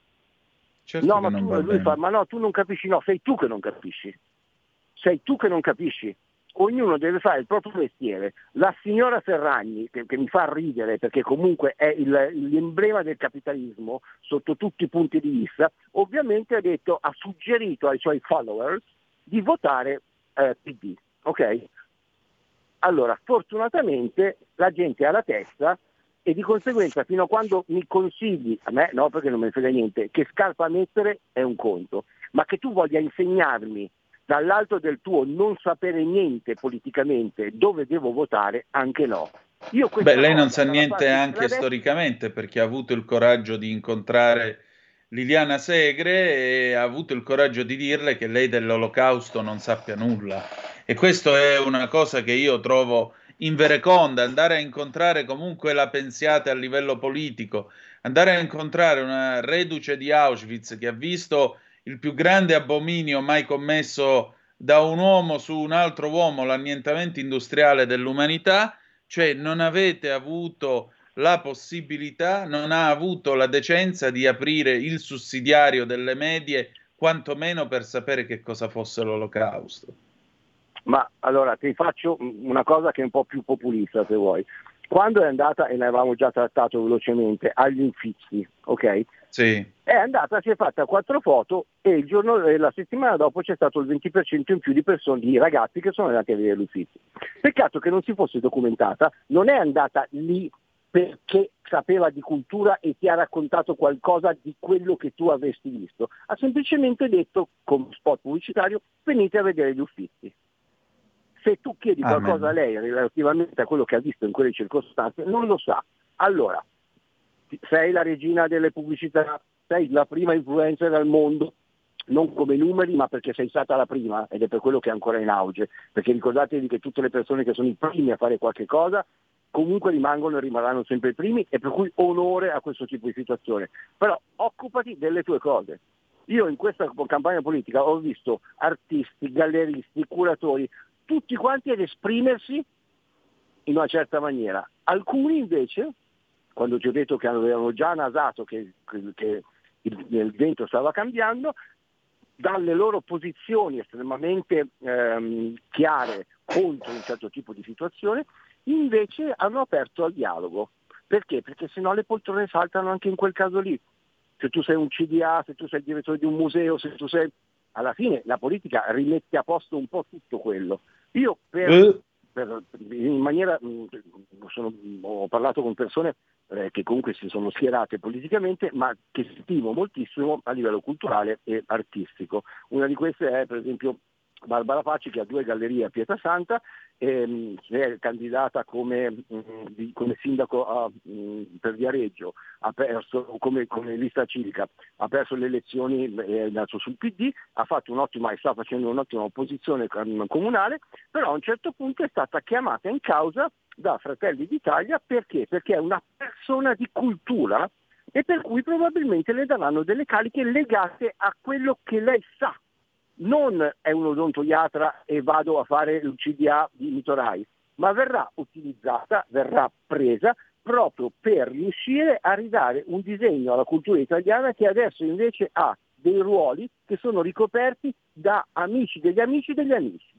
Certo no, ma tu, lui bene. fa, ma no, tu non capisci, no, sei tu che non capisci. Sei tu che non capisci. Ognuno deve fare il proprio mestiere. La signora Ferragni, che, che mi fa ridere perché comunque è il- l'emblema del capitalismo sotto tutti i punti di vista, ovviamente ha detto, ha suggerito ai suoi followers di votare eh, PD. Ok? Allora, fortunatamente la gente ha la testa e di conseguenza fino a quando mi consigli, a me no perché non me ne frega niente, che scarpa mettere è un conto, ma che tu voglia insegnarmi dall'alto del tuo non sapere niente politicamente dove devo votare, anche no. Beh, lei non sa niente anche storicamente perché ha avuto il coraggio di incontrare Liliana Segre ha avuto il coraggio di dirle che lei dell'olocausto non sappia nulla. E questo è una cosa che io trovo invereconda, andare a incontrare comunque la pensiate a livello politico, andare a incontrare una reduce di Auschwitz che ha visto il più grande abominio mai commesso da un uomo su un altro uomo, l'annientamento industriale dell'umanità, cioè non avete avuto la possibilità, non ha avuto la decenza di aprire il sussidiario delle medie, quantomeno per sapere che cosa fosse l'olocausto. Ma allora ti faccio una cosa che è un po' più populista se vuoi. Quando è andata, e ne avevamo già trattato velocemente, agli Uffizi, ok? Sì, È andata, si è fatta quattro foto e il giorno, la settimana dopo c'è stato il 20% in più di persone, di ragazzi che sono andati a vedere l'Uffizi. Peccato che non si fosse documentata, non è andata lì perché sapeva di cultura e ti ha raccontato qualcosa di quello che tu avresti visto. Ha semplicemente detto, come spot pubblicitario, venite a vedere gli Uffizi. Se tu chiedi Amen. qualcosa a lei relativamente a quello che ha visto in quelle circostanze, non lo sa. Allora, sei la regina delle pubblicità, sei la prima influencer al mondo, non come numeri, ma perché sei stata la prima ed è per quello che è ancora in auge, perché ricordatevi che tutte le persone che sono i primi a fare qualche cosa comunque rimangono e rimarranno sempre i primi e per cui onore a questo tipo di situazione. Però occupati delle tue cose. Io in questa campagna politica ho visto artisti, galleristi, curatori, tutti quanti ad esprimersi in una certa maniera. Alcuni invece, quando ti ho detto che avevano già nasato che, che il, vento stava cambiando, dalle loro posizioni estremamente ehm, chiare contro un certo tipo di situazione, invece hanno aperto al dialogo. Perché? Perché se no le poltrone saltano anche in quel caso lì. Se tu sei un CDA, se tu sei il direttore di un museo, se tu sei... Alla fine la politica rimette a posto un po' tutto quello. Io per, eh. per, in maniera... Mm, sono, ho parlato con persone eh, che comunque si sono schierate politicamente, ma che stimo moltissimo a livello culturale e artistico. Una di queste è per esempio Barbara Facci che ha due gallerie a Pietrasanta, ehm, è candidata come, mh, mm, come sindaco a, mh, mm, per Viareggio, perso come, come, lista civica, ha perso le elezioni eh, sul PD, un'ottima sta facendo un'ottima opposizione comunale, però a un certo punto è stata chiamata in causa da Fratelli d'Italia perché? Perché è una persona di cultura e per cui probabilmente le daranno delle cariche legate a quello che lei sa non è un odontoiatra e vado a fare il CDA di Mitorai, ma verrà utilizzata, verrà presa proprio per riuscire a ridare un disegno alla cultura italiana che adesso invece ha dei ruoli che sono ricoperti da amici degli amici degli amici.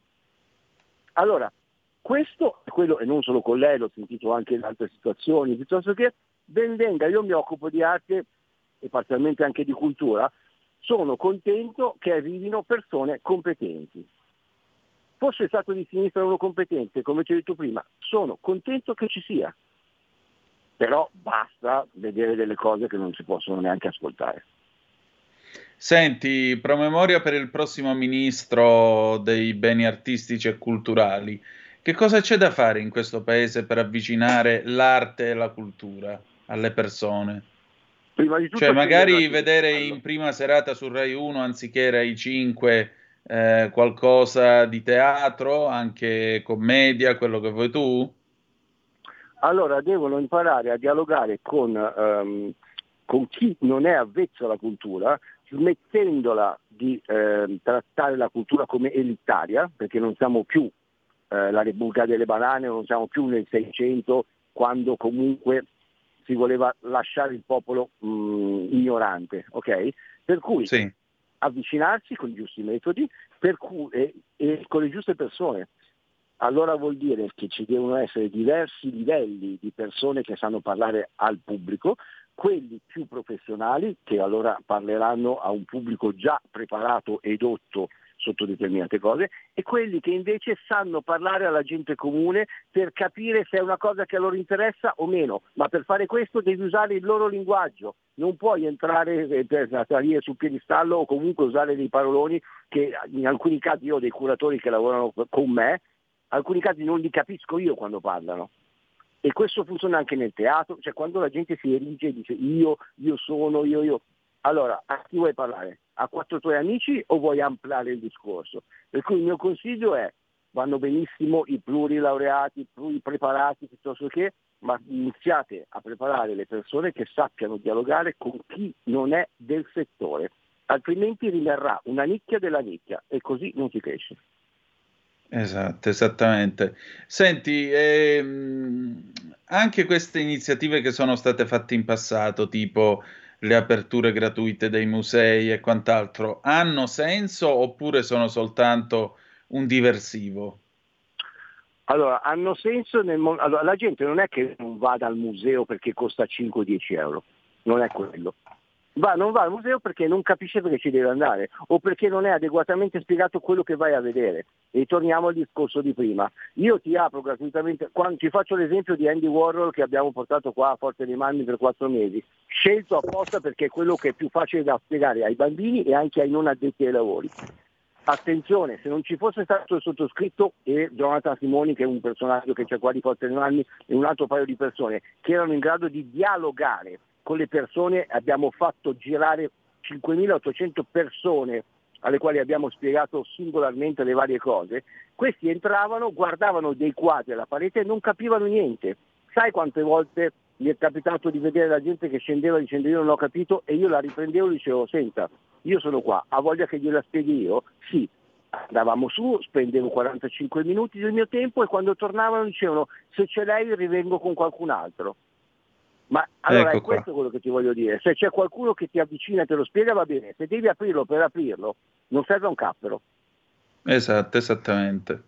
Allora, questo è quello, e non solo con lei, l'ho sentito anche in altre situazioni, piuttosto che ben venga, io mi occupo di arte e parzialmente anche di cultura, sono contento che arrivino persone competenti. Fosse stato di sinistra uno competente, come ti ho detto prima, sono contento che ci sia. Però basta vedere delle cose che non si possono neanche ascoltare. Senti, promemoria per il prossimo ministro dei beni artistici e culturali. Che cosa c'è da fare in questo paese per avvicinare l'arte e la cultura alle persone? Prima di tutto cioè, magari vedere in prima serata su Rai 1 anziché Rai 5 eh, qualcosa di teatro, anche commedia, quello che vuoi tu? Allora, devono imparare a dialogare con, um, con chi non è avvezzo alla cultura, smettendola di eh, trattare la cultura come elitaria, perché non siamo più eh, la Repubblica delle Banane, non siamo più nel 600, quando comunque si voleva lasciare il popolo mh, mm, ignorante, ok? Per cui sì. avvicinarsi con i giusti metodi cui, e, e con le giuste persone. Allora vuol dire che ci devono essere diversi livelli di persone che sanno parlare al pubblico, quelli più professionali che allora parleranno a un pubblico già preparato e dotto sotto determinate cose e quelli che invece sanno parlare alla gente comune per capire se è una cosa che a loro interessa o meno, ma per fare questo devi usare il loro linguaggio, non puoi entrare eh, per salire sul piedistallo o comunque usare dei paroloni che in alcuni casi io ho dei curatori che lavorano con me, in alcuni casi non li capisco io quando parlano. E questo funziona anche nel teatro, cioè quando la gente si erige e dice io, io sono, io, io, allora, a chi vuoi parlare? A quattro tuoi amici o vuoi ampliare il discorso? Per cui il mio consiglio è, vanno benissimo i plurilaureati, i pluripreparati piuttosto che, ma iniziate a preparare le persone che sappiano dialogare con chi non è del settore, altrimenti rimarrà una nicchia della nicchia e così non si cresce. Esatto, esattamente. Senti, ehm, anche queste iniziative che sono state fatte in passato, tipo le aperture gratuite dei musei e quant'altro hanno senso oppure sono soltanto un diversivo? Allora, hanno senso nel mondo. Allora, la gente non è che non vada al museo perché costa 5-10 euro, non è quello va, non va al museo perché non capisce perché ci deve andare o perché non è adeguatamente spiegato quello che vai a vedere. E torniamo al discorso di prima. Io ti apro gratuitamente, quando, ti faccio l'esempio di Andy Warhol che abbiamo portato qua a Forte dei Manni per quattro mesi, scelto apposta perché è quello che è più facile da spiegare ai bambini e anche ai non addetti ai lavori. Attenzione, se non ci fosse stato il sottoscritto e Jonathan Simoni, che è un personaggio che c'è qua di Forte dei Manni, e un altro paio di persone che erano in grado di dialogare con le persone, abbiamo fatto girare 5.800 persone alle quali abbiamo spiegato singolarmente le varie cose, questi entravano, guardavano dei quadri alla parete e non capivano niente. Sai quante volte mi è capitato di vedere la gente che scendeva dicendo io non ho capito e io la riprendevo e dicevo senta, io sono qua, ha voglia che gliela spieghi io? Sì. Andavamo su, spendevo 45 minuti del mio tempo e quando tornavano dicevano se c'è lei rivengo con qualcun altro. Ma allora Ecco è questo quello che ti voglio dire. Se c'è qualcuno che ti avvicina e te lo spiega va bene, se devi aprirlo per aprirlo non serve un cappero. Esatto, esattamente.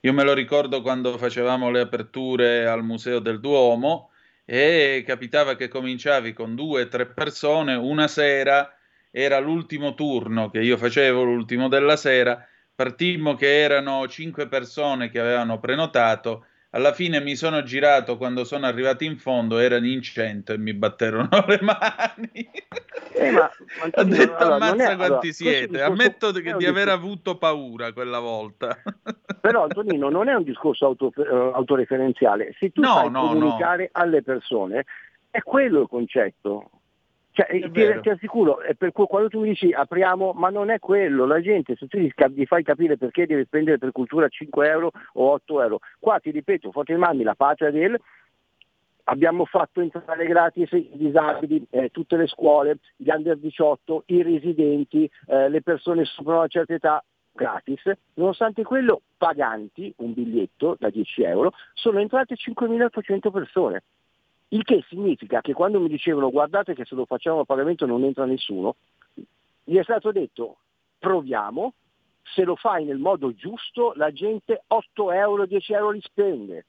Io me lo ricordo quando facevamo le aperture al Museo del Duomo e capitava che cominciavi con due o tre persone, una sera era l'ultimo turno che io facevo, l'ultimo della sera, partimmo che erano cinque persone che avevano prenotato, alla fine mi sono girato quando sono arrivato in fondo, erano in cento e mi batterono le mani. Eh, ma, Ho detto allora, è- ammazza allora, quanti è un siete, ammetto è di aver discorso- avuto paura quella volta. Però Antonino non è un discorso auto- eh, autoreferenziale, se tu No, sai no, comunicare alle persone è quello il concetto. Cioè, ti, ti assicuro, è per cui quando tu mi dici apriamo, ma non è quello, la gente, se tu gli, gli fai capire perché devi spendere per cultura 5 euro o 8 euro, qua ti ripeto, Forte Mani, la patria del, abbiamo fatto entrare gratis i disabili, eh, tutte le scuole, gli under 18, i residenti, eh, le persone sopra una certa età, gratis, nonostante quello paganti un biglietto da 10 euro, sono entrate 5.800 persone. Il che significa che quando mi dicevano guardate che se lo facciamo a pagamento non entra nessuno, gli è stato detto proviamo, se lo fai nel modo giusto la gente 8 euro, 10 euro li spende,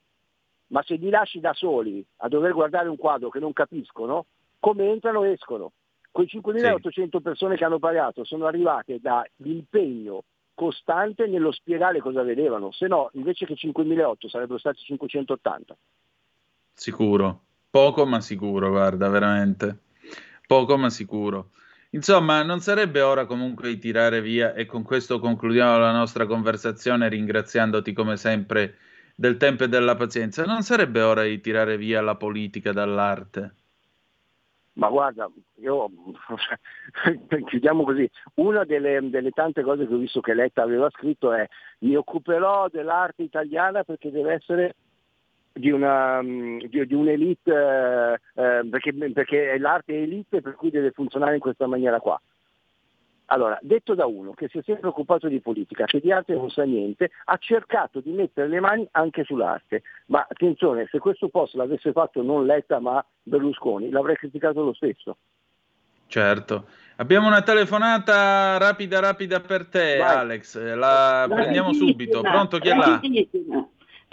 ma se li lasci da soli a dover guardare un quadro che non capiscono, come entrano escono. Quei 5.800 persone che hanno pagato sono arrivate dall'impegno costante nello spiegare cosa vedevano, se no invece che 5.800 sarebbero stati 580. Sicuro, poco ma sicuro, guarda, veramente. Poco ma sicuro. Insomma, non sarebbe ora comunque di tirare via, e con questo concludiamo la nostra conversazione ringraziandoti come sempre del tempo e della pazienza, non sarebbe ora di tirare via la politica dall'arte? Ma guarda, io chiudiamo così. Una delle, delle tante cose che ho visto che Letta aveva scritto è mi occuperò dell'arte italiana perché deve essere di, una, mm, di, di un'elite, eh, eh, perché, perché l'arte è elite per cui deve funzionare in questa maniera qua. Allora, detto da uno che si è sempre occupato di politica, che di arte non sa niente, ha cercato di mettere le mani anche sull'arte. Ma attenzione, se questo posto l'avesse fatto non Letta ma Berlusconi, l'avrei criticato lo stesso. Certo. Abbiamo una telefonata rapida, rapida per te, Vai. Alex. Eh, La prendiamo subito. Pronto, chi è là?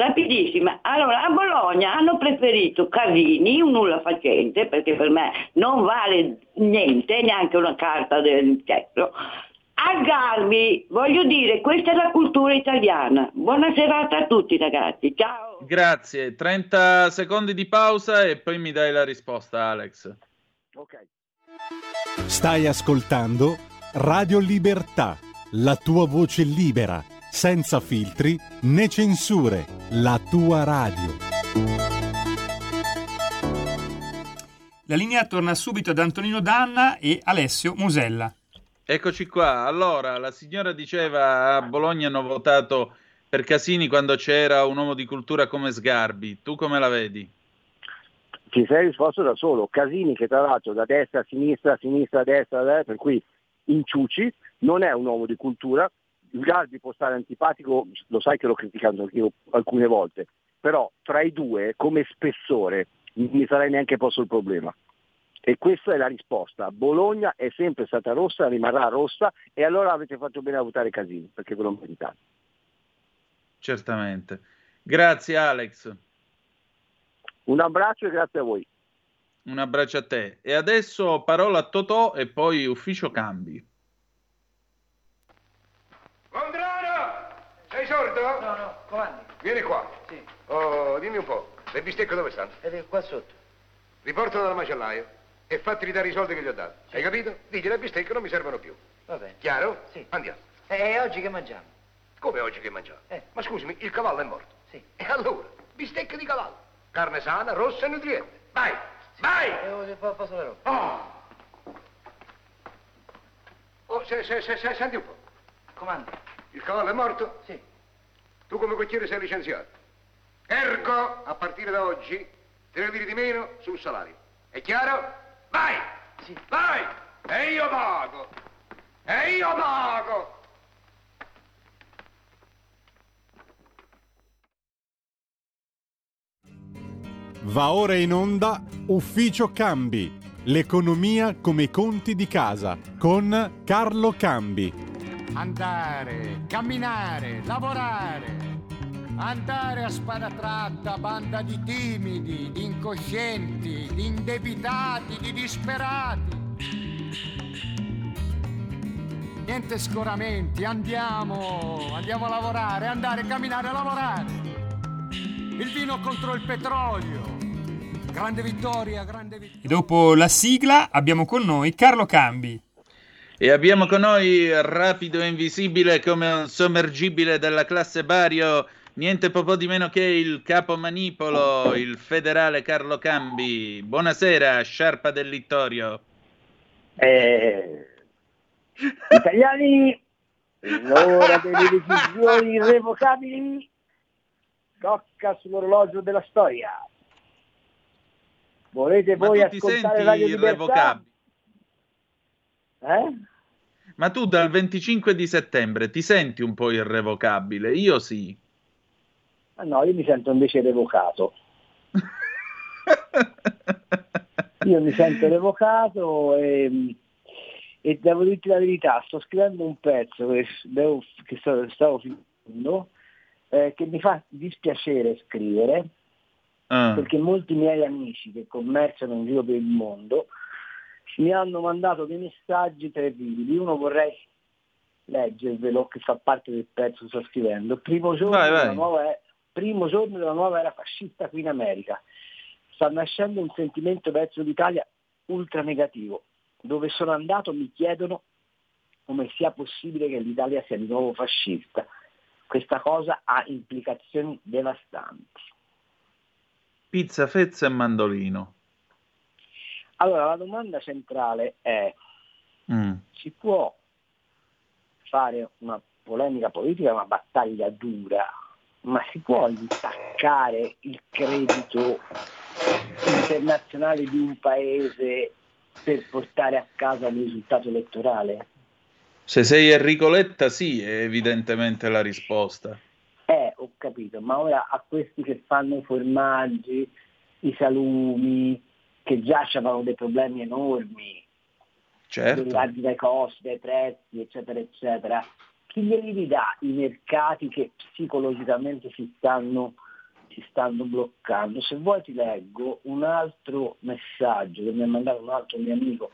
Rapidissima. Allora, a Bologna hanno preferito Casini, un nulla facente, perché per me non vale niente, neanche una carta del cesso, a Garbi. Voglio dire, questa è la cultura italiana. Buona serata a tutti ragazzi, ciao. Grazie. 30 secondi di pausa e poi mi dai la risposta, Alex. Ok. Stai ascoltando Radio Libertà, la tua voce libera, senza filtri né censure, la tua radio. La linea torna subito ad Antonino Danna e Alessio Musella. Eccoci qua. Allora, la signora diceva a Bologna hanno votato per Casini quando c'era un uomo di cultura come Sgarbi. Tu come la vedi? Ci sei risposto da solo. Casini che tra l'altro da destra a sinistra, a sinistra a destra, a destra, per cui inciuci, non è un uomo di cultura. Sgarbi può stare antipatico, lo sai che l'ho criticato anche io alcune volte, però tra i due come spessore non mi sarei neanche posto il problema. E questa è la risposta. Bologna è sempre stata rossa, rimarrà rossa e allora avete fatto bene a votare Casini, perché ve lo meritate. Certamente. Grazie Alex. Un abbraccio e grazie a voi. Un abbraccio a te. E adesso parola a Totò e poi ufficio cambi. Gondrano! Sei sordo? No, no, comandi. Vieni qua. Sì. Oh, dimmi un po', le bistecche dove stanno? Ed qua sotto. Riportalo dal macellaio e fatti ridare i soldi che gli ho dato. Hai capito? Digli le bistecche non mi servono più. Va bene. Chiaro? Sì. Andiamo. E oggi che mangiamo? Come oggi che mangiamo? Eh. Ma scusami, il cavallo è morto. Sì. E allora? Bistecche di cavallo. Carne sana, rossa e nutriente. Vai! Vai! Eh, posso la roba? Oh! Oh, se, se, se- senti un po'. Comandi. Il cavallo è morto? Sì. Tu come cocchiere sei licenziato. Ergo, a partire da oggi, te ne dire di meno sul salario. È chiaro? Vai! Sì. Vai! E io pago! E io pago! Va ora in onda Ufficio Cambi, l'economia come i conti di casa, con Carlo Cambi. Andare, camminare, lavorare. Andare a spada tratta, banda di timidi, di incoscienti, di indebitati, di disperati. Niente scoramenti, andiamo, andiamo a lavorare, andare, camminare, lavorare. Il vino contro il petrolio. Grande vittoria, grande vittoria. E dopo la sigla abbiamo con noi Carlo Cambi. E abbiamo con noi rapido e invisibile come un sommergibile della classe Bario, niente po' di meno che il capo manipolo, il federale Carlo Cambi. Buonasera, sciarpa del Littorio. Eh, italiani, l'ora delle decisioni irrevocabili tocca sull'orologio della storia. Volete Ma voi ascoltare Radio Libertà? Eh? Ma tu dal 25 di settembre ti senti un po' irrevocabile? Io sì. Ah, no, io mi sento invece revocato. Io mi sento revocato e, e devo dirti la verità, sto scrivendo un pezzo che, devo- che sto- stavo finendo, eh, che mi fa dispiacere scrivere, Ah. perché molti miei amici che commerciano in giro per il mondo mi hanno mandato dei messaggi terribili. Uno vorrei leggervelo, che fa parte del pezzo che sto scrivendo. Primo giorno, Vai, della vai. nuova, primo giorno della nuova era fascista qui in America. Sta nascendo un sentimento verso l'Italia ultra negativo. Dove sono andato mi chiedono come sia possibile che l'Italia sia di nuovo fascista. Questa cosa ha implicazioni devastanti. Pizza, fezza e mandolino. Allora, la domanda centrale è, Mm. si può fare una polemica politica, una battaglia dura, ma si può intaccare il credito internazionale di un paese per portare a casa il risultato elettorale? Se sei Enrico Letta, sì, è evidentemente la risposta. Eh, ho capito, ma ora a questi che fanno i formaggi, i salumi, che già avevano dei problemi enormi, Certo. derivanti dai costi, dai prezzi, eccetera, eccetera, chi glieli ridà i mercati che psicologicamente si stanno, si stanno bloccando? Se vuoi ti leggo un altro messaggio che mi ha mandato un altro mio amico.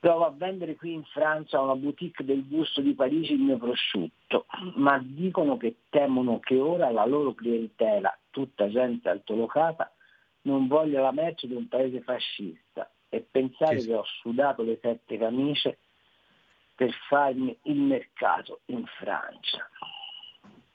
Provo a vendere qui in Francia a una boutique del gusto di Parigi il mio prosciutto, ma dicono che temono che ora la loro clientela, tutta gente altolocata, non voglia la merce di un paese fascista e pensare sì. che ho sudato le sette camicie per farmi il mercato in Francia.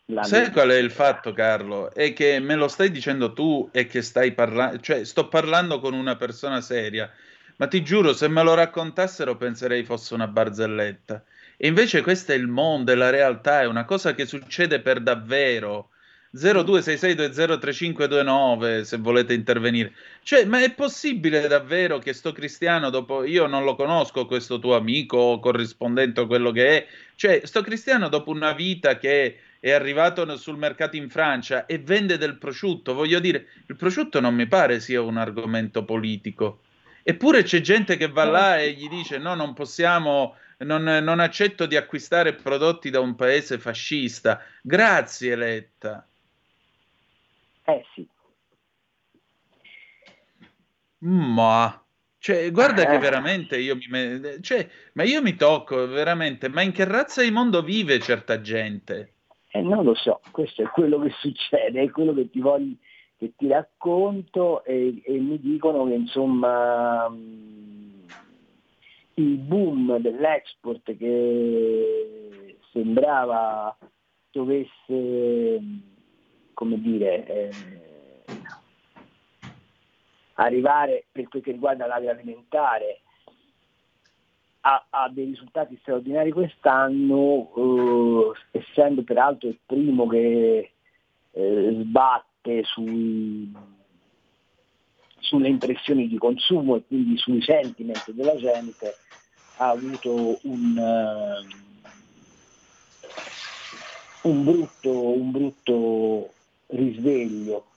La Sai qual è il fatto, Carlo? È che me lo stai dicendo tu e che stai parlando, cioè sto parlando con una persona seria, ma ti giuro, se me lo raccontassero penserei fosse una barzelletta. E invece questo è il mondo, è la realtà, è una cosa che succede per davvero. 0266203529 se volete intervenire. Cioè, ma è possibile davvero che sto cristiano dopo io non lo conosco questo tuo amico corrispondente o quello che è, cioè sto cristiano dopo una vita che è arrivato sul mercato in Francia e vende del prosciutto, voglio dire, il prosciutto non mi pare sia un argomento politico. Eppure c'è gente che va là e gli dice no, non possiamo, non, non accetto di acquistare prodotti da un paese fascista. Grazie Letta. Eh sì, Ma, cioè, guarda che Eh. veramente io mi, me- cioè, ma io mi tocco veramente, ma in che razza di mondo vive certa gente? Eh, non lo so, questo è quello che succede, è quello che ti voglio, che ti racconto e, e mi dicono che insomma mh, il boom dell'export che sembrava dovesse, come dire, eh, arrivare per quel che riguarda l'agroalimentare a, a dei risultati straordinari quest'anno, eh, essendo peraltro il primo che eh, sbatte sui, sulle impressioni di consumo e quindi sui sentiment della gente, ha avuto un, uh, un, brutto, un brutto risveglio.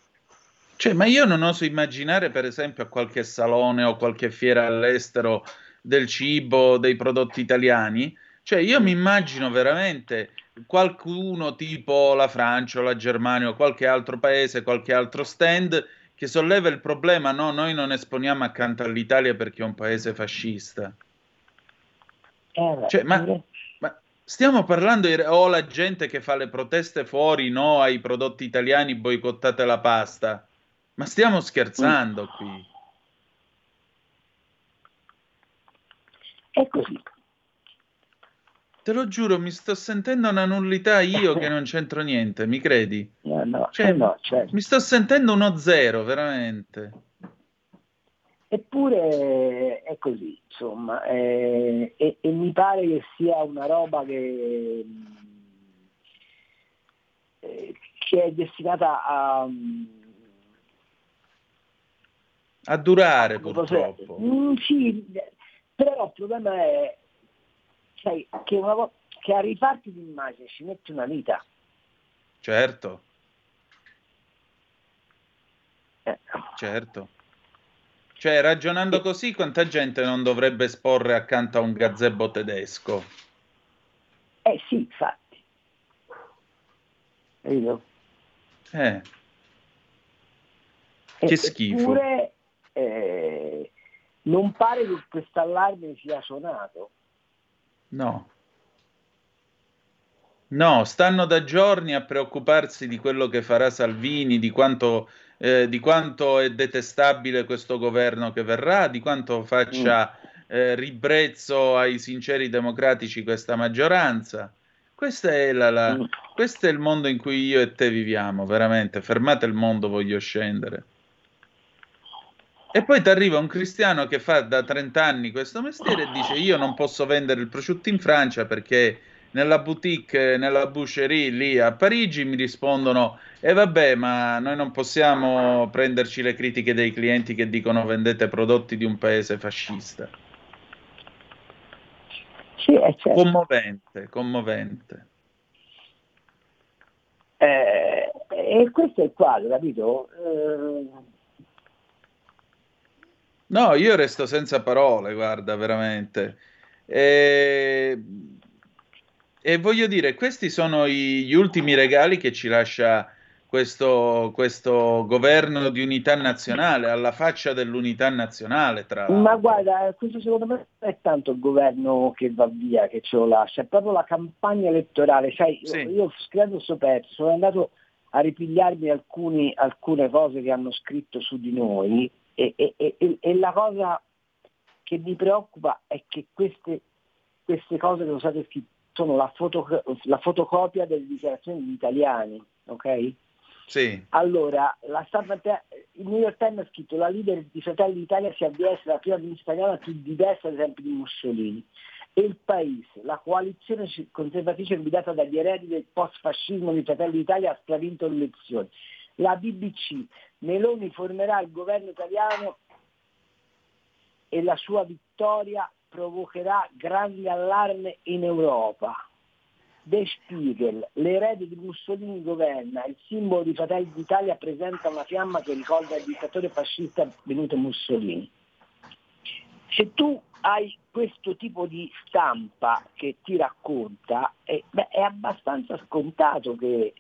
Cioè, ma io non oso immaginare, per esempio, a qualche salone o qualche fiera all'estero del cibo, dei prodotti italiani. Cioè, io mi immagino veramente qualcuno tipo la Francia o la Germania o qualche altro paese, qualche altro stand che solleva il problema, no, noi non esponiamo accanto all'Italia perché è un paese fascista. Eh, cioè, ma, ma, stiamo parlando o la gente che fa le proteste fuori, no, ai prodotti italiani, boicottate la pasta. Ma stiamo scherzando mm. qui. È così. Te lo giuro, mi sto sentendo una nullità io che non c'entro niente, mi credi? No, no, cioè, eh no certo. Mi sto sentendo uno zero, veramente. Eppure è così, insomma, eh, e, e, mi pare che sia una roba che, eh, che è destinata a... A durare, purtroppo. Mm, sì, però il problema è sai, che, una, che a rifarti l'immagine ci metti una vita. Certo. Eh. Certo. Cioè, ragionando così, quanta gente non dovrebbe esporre accanto a un gazebo tedesco? Eh sì, infatti. Io. Eh. Che schifo. Eppure, eh, non pare che questo allarme sia suonato. No. No, stanno da giorni a preoccuparsi di quello che farà Salvini, di quanto, eh, di quanto è detestabile questo governo che verrà, di quanto faccia mm. eh, ribrezzo ai sinceri democratici questa maggioranza. Questa è la, la, mm. questo è il mondo in cui io e te viviamo, veramente. Fermate il mondo, voglio scendere. E poi ti arriva un cristiano che fa da 30 anni questo mestiere e dice io non posso vendere il prosciutto in Francia perché nella boutique, nella boucherie lì a Parigi mi rispondono e eh vabbè ma noi non possiamo prenderci le critiche dei clienti che dicono vendete prodotti di un paese fascista. Sì, certo. Commovente, commovente. Eh, e questo è il quadro, capito? Eh No, io resto senza parole, guarda, veramente. E, e voglio dire, questi sono gli ultimi regali che ci lascia questo, questo, governo di unità nazionale, alla faccia dell'unità nazionale, tra l'altro. Ma guarda, questo secondo me non è tanto il governo che va via, che ce lo lascia, è proprio la campagna elettorale. Sai, sì. io, io scrivendo sto pezzo, sono andato a ripigliarmi alcuni, alcune cose che hanno scritto su di noi e, e, e, e la cosa che mi preoccupa è che queste, queste cose che sono state scritte sono la, foto, la fotocopia delle dichiarazioni degli italiani, ok? Sì. Allora, la stampa, il New York Times ha scritto la leader di Fratelli d'Italia si avvia a essere la prima ministra italiana più di destra, ad esempio, di Mussolini. E il Paese, la coalizione conservatrice guidata dagli eredi del post-fascismo di Fratelli d'Italia ha stravinto le elezioni la BBC. Meloni formerà il governo italiano e la sua vittoria provocherà grande allarme in Europa. De Spiegel, l'erede di Mussolini governa, il simbolo di Fratelli d'Italia presenta una fiamma che ricorda il dittatore fascista venuto Mussolini. Se tu hai questo tipo di stampa che ti racconta, eh, beh, è abbastanza scontato che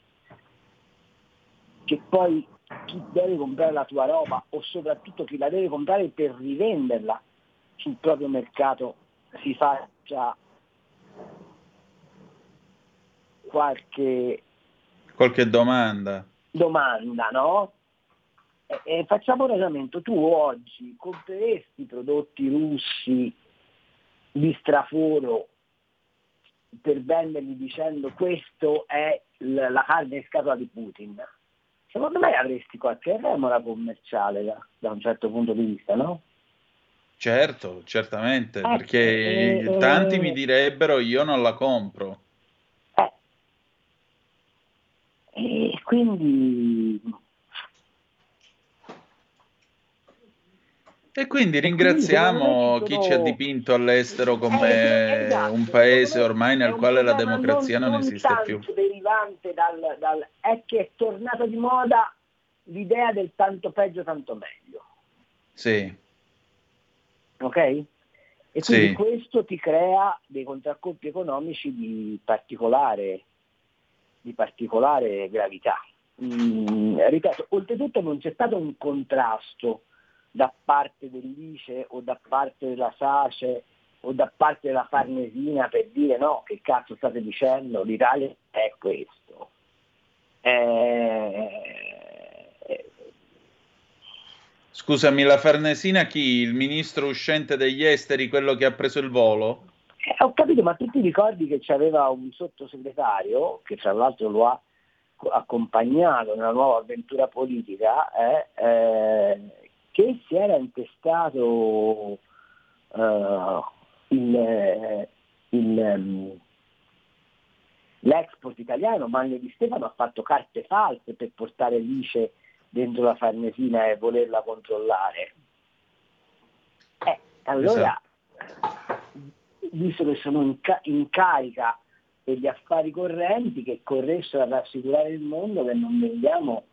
che poi chi deve comprare la tua roba o soprattutto chi la deve comprare per rivenderla sul proprio mercato si faccia qualche, qualche domanda. Domanda, no? E, e facciamo un ragionamento, tu oggi compreresti prodotti russi di straforo per venderli dicendo questo è la carne in scatola di Putin? secondo me avresti qualche remora commerciale da, da un certo punto di vista, no? Certo, certamente, Ecco, perché eh, tanti eh. mi direbbero io non la compro. E quindi E quindi ringraziamo chi ci ha dipinto all'estero come Eh, esatto, un paese ormai nel quale la democrazia non non esiste più. derivante dal, dal- è che è tornata di moda l'idea del tanto peggio tanto meglio, Sì, ok? E quindi Sì. questo ti crea dei contraccolpi economici di particolare, di particolare gravità. Mm, ripeto, oltretutto non c'è stato un contrasto da parte dell'ICE o da parte della SACE o da parte della Farnesina per dire no, che cazzo state dicendo, l'Italia è questo. Eh, scusami, la Farnesina chi? Il ministro uscente degli esteri, quello che ha preso il volo? Eh, ho capito, ma tu ti ricordi che c'aveva un sottosegretario, che tra l'altro lo ha co- accompagnato nella nuova avventura politica, eh, eh, che si era intestato eh, il, eh, il, ehm, l'export italiano, Magno di Stefano ha fatto carte false per portare l'ICE dentro la Farnesina e volerla controllare. Eh, allora, visto che sono in, ca- in carica per gli affari correnti, che corressero ad assicurare il mondo che non vendiamo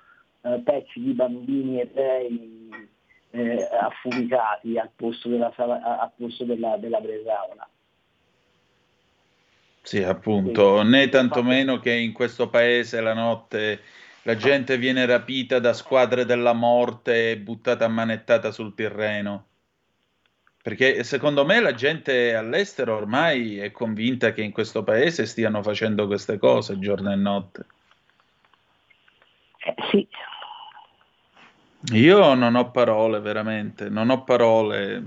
eh, pezzi di bambini ebrei eh, affumicati al posto della, sala- a- al posto della, della bresaola. Sì, appunto, né tantomeno che in questo paese la notte la gente viene rapita da squadre della morte e buttata a manettata sul Tirreno. Perché secondo me la gente all'estero ormai è convinta che in questo paese stiano facendo queste cose giorno e notte. Eh, sì, Io non ho parole, veramente, non ho parole.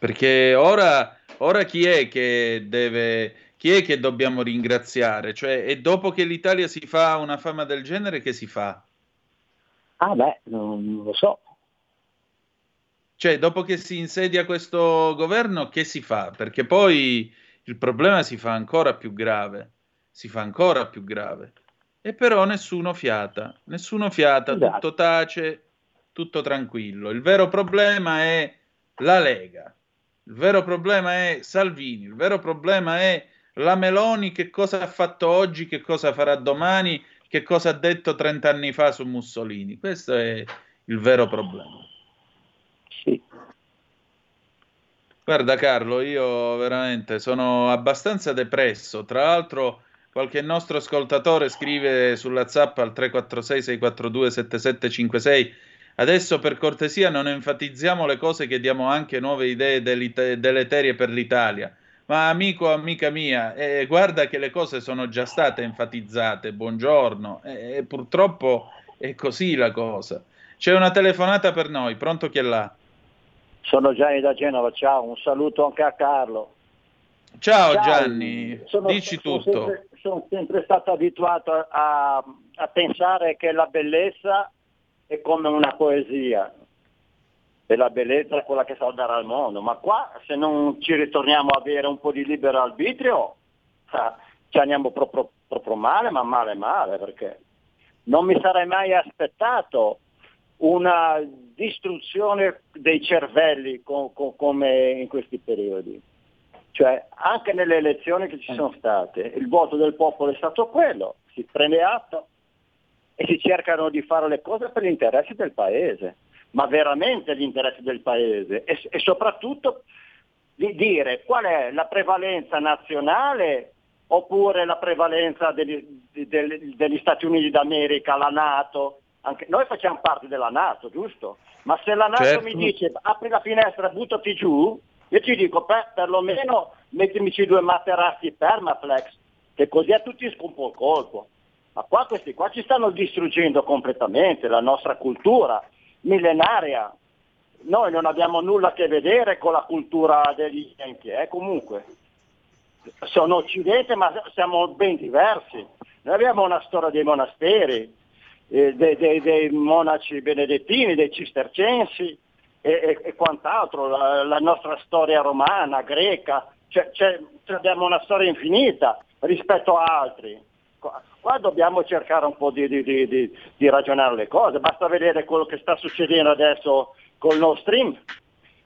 Perché ora, ora chi è che deve, chi è che dobbiamo ringraziare? Cioè, e dopo che l'Italia si fa una fama del genere, che si fa? ah beh, non lo so. Cioè, dopo che si insedia questo governo, che si fa? Perché poi il problema si fa ancora più grave, si fa ancora più grave. E però nessuno fiata, nessuno fiata, Esatto. tutto tace, tutto tranquillo. Il vero problema è la Lega, il vero problema è Salvini, il vero problema è la Meloni, che cosa ha fatto oggi, che cosa farà domani, che cosa ha detto 30 anni fa su Mussolini. Questo è il vero problema. Sì. Guarda Carlo, io veramente sono abbastanza depresso. Tra l'altro, qualche nostro ascoltatore scrive sulla zap al 346-642-7756. Adesso per cortesia non enfatizziamo le cose che diamo anche nuove idee delite- deleterie per l'Italia. Ma amico, amica mia, eh, guarda che le cose sono già state enfatizzate. Buongiorno. E purtroppo è così la cosa. C'è una telefonata per noi. Pronto chi è là? Sono Gianni da Genova, ciao, un saluto anche a Carlo. Ciao, Ciao. Gianni, Sono- dici sono tutto. sempre, sono sempre stato abituato a, a pensare che la bellezza è come una poesia e la bellezza è quella che salverà il mondo, ma qua se non ci ritorniamo a avere un po' di libero arbitrio ah, ci andiamo proprio, proprio male, ma male male, perché non mi sarei mai aspettato una distruzione dei cervelli co- co- come in questi periodi. Cioè, anche nelle elezioni che ci sono state, il voto del popolo è stato quello, si prende atto e si cercano di fare le cose per gli interessi del paese, ma veramente gli interessi del paese e, e soprattutto di dire qual è la prevalenza nazionale oppure la prevalenza degli, degli- degli Stati Uniti d'America, la Nato. Anche, noi facciamo parte della Nato, giusto? Ma se la Nato Certo. mi dice apri la finestra, buttati giù, io ti dico beh, perlomeno mettimici due materassi Permaflex, che così a tutti scompo il colpo. Ma qua questi qua ci stanno distruggendo completamente la nostra cultura millenaria. Noi non abbiamo nulla a che vedere con la cultura degli Yankee, eh, comunque. Sono occidente ma siamo ben diversi. Noi abbiamo una storia dei monasteri, eh, dei, dei- dei monaci benedettini, dei cistercensi e, e- e quant'altro, la, la nostra storia romana, greca, c'è- c'è- abbiamo una storia infinita rispetto a altri. Qua, qua dobbiamo cercare un po' di, di- di- di- ragionare le cose, basta vedere quello che sta succedendo adesso col Nord Stream.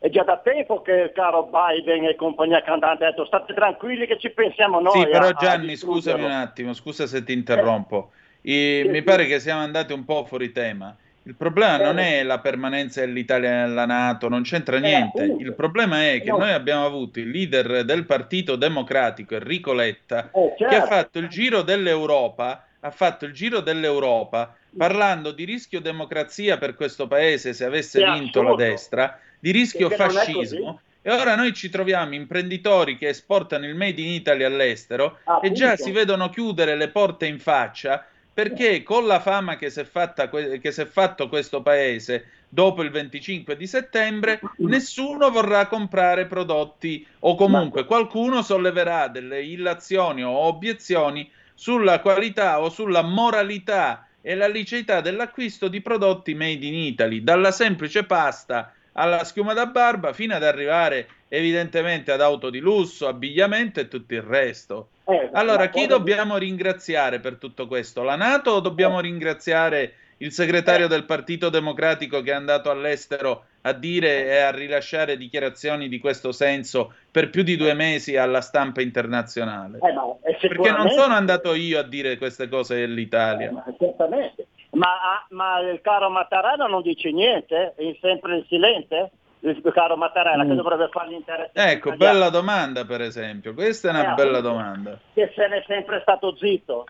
È già da tempo che il caro Biden e compagnia cantante hanno detto state tranquilli che ci pensiamo noi. Sì, però a Gianni, distruggerlo." scusami un attimo, scusa se ti interrompo. I- mi pare che siamo andati un po' fuori tema. Il problema non è la permanenza dell'Italia nella Nato, non c'entra niente. appunto. Il problema è che No. noi abbiamo avuto il leader del Partito Democratico, Enrico Letta, Eh, che ha certo. fatto il giro dell'Europa, ha fatto il giro dell'Europa parlando di rischio democrazia per questo paese se avesse È vinto la assurdo. destra, di rischio Perché fascismo. E ora noi ci troviamo imprenditori che esportano il Made in Italy all'estero e già si vedono chiudere le porte in faccia perché con la fama che si è, fatta, che si è fatto questo paese dopo il 25 di settembre, nessuno vorrà comprare prodotti o comunque qualcuno solleverà delle illazioni o obiezioni sulla qualità o sulla moralità e la liceità dell'acquisto di prodotti made in Italy, dalla semplice pasta alla schiuma da barba fino ad arrivare evidentemente ad auto di lusso, abbigliamento e tutto il resto. Eh, Allora, chi dobbiamo ringraziare per tutto questo? La Nato o dobbiamo ringraziare il segretario del Partito Democratico che è andato all'estero a dire e a rilasciare dichiarazioni di questo senso per più di due mesi alla stampa internazionale? Eh, ma, eh, Perché non sicuramente- sono andato io a dire queste cose dell'Italia. Ma certamente. Ma, ma il caro Mattarella non dice niente? È sempre in silente? Il caro Mattarella che Mm. dovrebbe fare gli interessi Ecco, bella domanda per esempio. Questa è una Eh, bella domanda. che se n'è sempre stato zitto.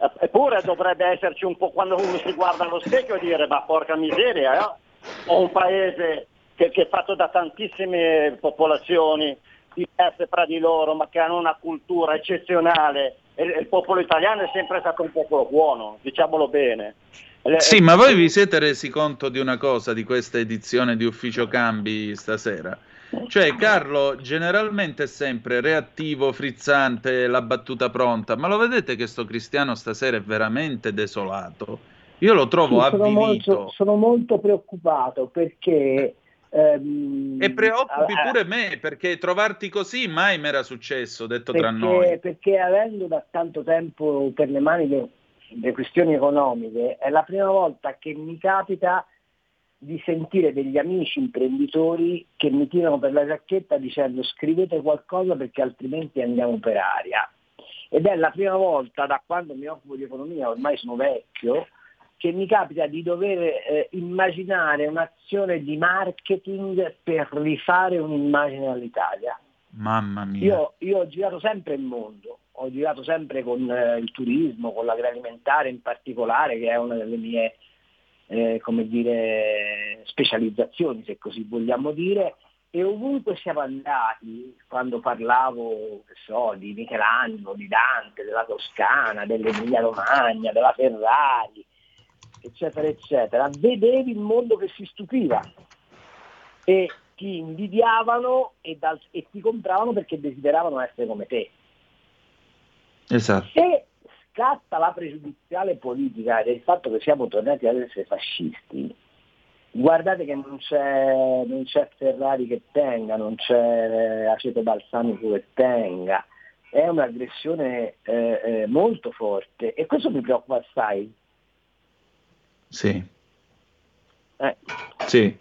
Eh, Eppure dovrebbe esserci un po' quando uno si guarda allo specchio e dire ma porca miseria, eh? ho un paese che, che è fatto da tantissime popolazioni diverse fra di loro ma che hanno una cultura eccezionale e il popolo italiano è sempre stato un popolo buono, diciamolo bene. Le- Sì, ma voi vi siete resi conto di una cosa di questa edizione di Ufficio Cambi stasera? Cioè, Carlo generalmente è sempre reattivo, frizzante, la battuta pronta, ma lo vedete che sto cristiano stasera è veramente desolato? Io lo trovo Sì, sono, avvilito. molto, sono molto preoccupato perché ehm, E preoccupi ah, pure me, perché trovarti così mai mi era successo, detto tra perché, noi. perché avendo da tanto tempo per le mani le, le questioni economiche, è la prima volta che mi capita di sentire degli amici imprenditori che mi tirano per la giacchetta dicendo scrivete qualcosa perché altrimenti andiamo per aria. Ed è la prima volta da quando mi occupo di economia, ormai sono vecchio, che mi capita di dover eh, immaginare un'azione di marketing per rifare un'immagine all'Italia. Mamma mia. Io, io ho girato sempre il mondo, ho girato sempre con eh, il turismo, con l'agroalimentare in particolare, che è una delle mie eh, come dire, specializzazioni, se così vogliamo dire, e ovunque siamo andati, quando parlavo so, di Michelangelo, di Dante, della Toscana, dell'Emilia Romagna, della Ferrari, eccetera, eccetera, vedevi il mondo che si stupiva e ti invidiavano e, dal- e ti compravano perché desideravano essere come te. Esatto. Se scatta la pregiudiziale politica del fatto che siamo tornati ad essere fascisti, guardate che non c'è, non c'è Ferrari che tenga, non c'è aceto balsamico che tenga, è un'aggressione eh, eh, molto forte e questo mi preoccupa assai. Sì. Eh. Sì,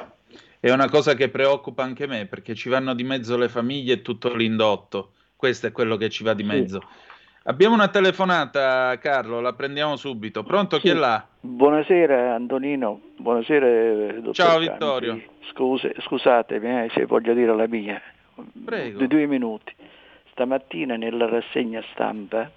è una cosa che preoccupa anche me perché ci vanno di mezzo le famiglie e tutto l'indotto. Questo è quello che ci va di mezzo. Abbiamo una telefonata, Carlo, la prendiamo subito. Pronto, chi è là? Buonasera Antonino, buonasera dottor Ciao. Vittorio. Scuse, scusatemi eh, se voglio dire la mia. Prego. Di due minuti. Stamattina nella rassegna stampa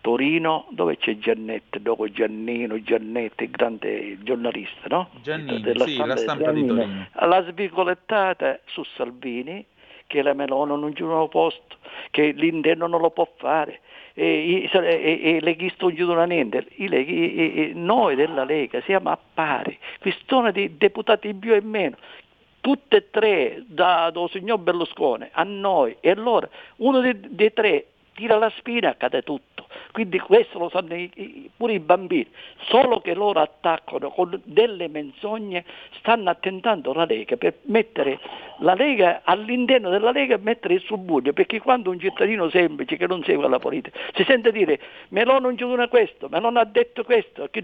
Torino, dove c'è Giannetta, dopo Giannino, Giannetti, il grande giornalista, no? Giannini, Della sì, la stampa di Torino. La svicolettata su Salvini, che la Melone non giù un posto, che l'interno non lo può fare, e, e, e leghisti non giudono niente. I leghi- e- e- noi della Lega siamo a pari, questione di deputati più e meno, tutte e tre da, do signor Berlusconi a noi. E allora uno dei, dei tre tira la spina cade tutto. Quindi questo lo sanno pure i bambini, solo che loro attaccano con delle menzogne, stanno attentando la Lega per mettere la Lega all'interno della Lega e mettere il suburbio, perché quando un cittadino semplice che non segue la politica si sente dire Melone non giura questo, Melone ha detto questo, chi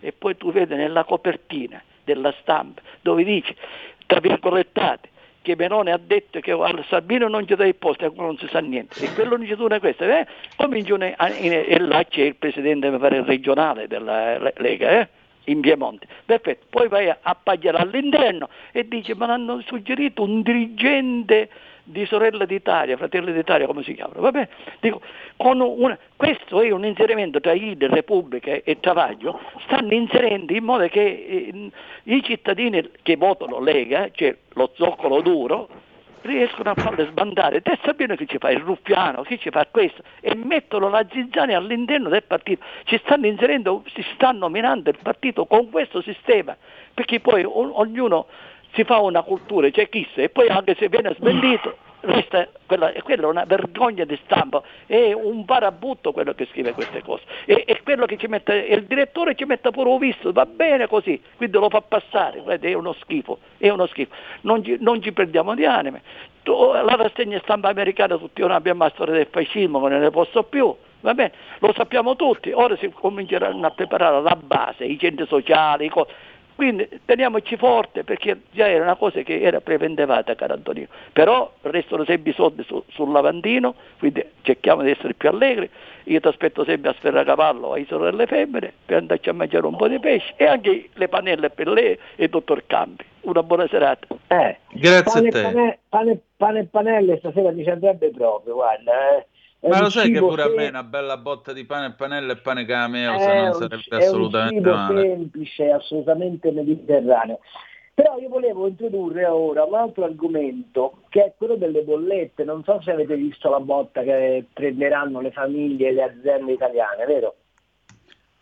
e poi tu vedi nella copertina della stampa dove dice, tra virgolettate, che Melone ha detto che al Sabino non ci dà il posto, e ancora non si sa niente. E quello non ci dura questo, eh? Cominciano a- in- e là c'è il presidente mi pare, regionale della Le- Lega, eh? In Piemonte. Perfetto, poi vai a, a pagliare all'interno e dice ma hanno suggerito un dirigente di Sorella d'Italia, Fratelli d'Italia come si chiama, vabbè, dico, una- questo è un inserimento tra IDE, Repubblica e Travaglio, stanno inserendo in modo che eh, i cittadini che votano Lega, cioè lo zoccolo duro, riescono a farle sbandare. Te sappiamo che ci fa il ruffiano, chi ci fa questo, e mettono la zizzania all'interno del partito. Ci stanno inserendo, si sta nominando il partito con questo sistema, perché poi o- ognuno si fa una cultura, c'è chi sa, e poi anche se viene smentito, resta quella, quella è una vergogna di stampa, è un parabutto quello che scrive queste cose. E, e quello che ci mette, il direttore ci mette pure un visto, va bene così, quindi lo fa passare, è uno schifo, è uno schifo. Non ci, non ci perdiamo di anime. La rassegna stampa americana tutti noi abbiamo la storia del fascismo, non ne posso più. Va bene, lo sappiamo tutti, ora si cominceranno a preparare la base, i centri sociali, i co- quindi teniamoci forte perché già era una cosa che era prevendevata, caro Antonino. Però restano sempre i soldi su- sul lavandino, quindi cerchiamo di essere più allegri. Io ti aspetto sempre a Sferracavallo, ai sorelle femmine, per andarci a mangiare un po' di pesce e anche le pannelle per lei e il dottor Campi. Una buona serata. Eh, Grazie pane, a te. pane, pane, pane e panelle stasera mi ci andrebbe proprio, guarda. eh. È Ma un lo sai che pure a sem- me una bella botta di pane e panelle e pane cameo se è non un- sarebbe è un assolutamente cibo male. semplice, assolutamente mediterraneo. Però io volevo introdurre ora un altro argomento che è quello delle bollette. Non so se avete visto la botta che prenderanno le famiglie e le aziende italiane, vero?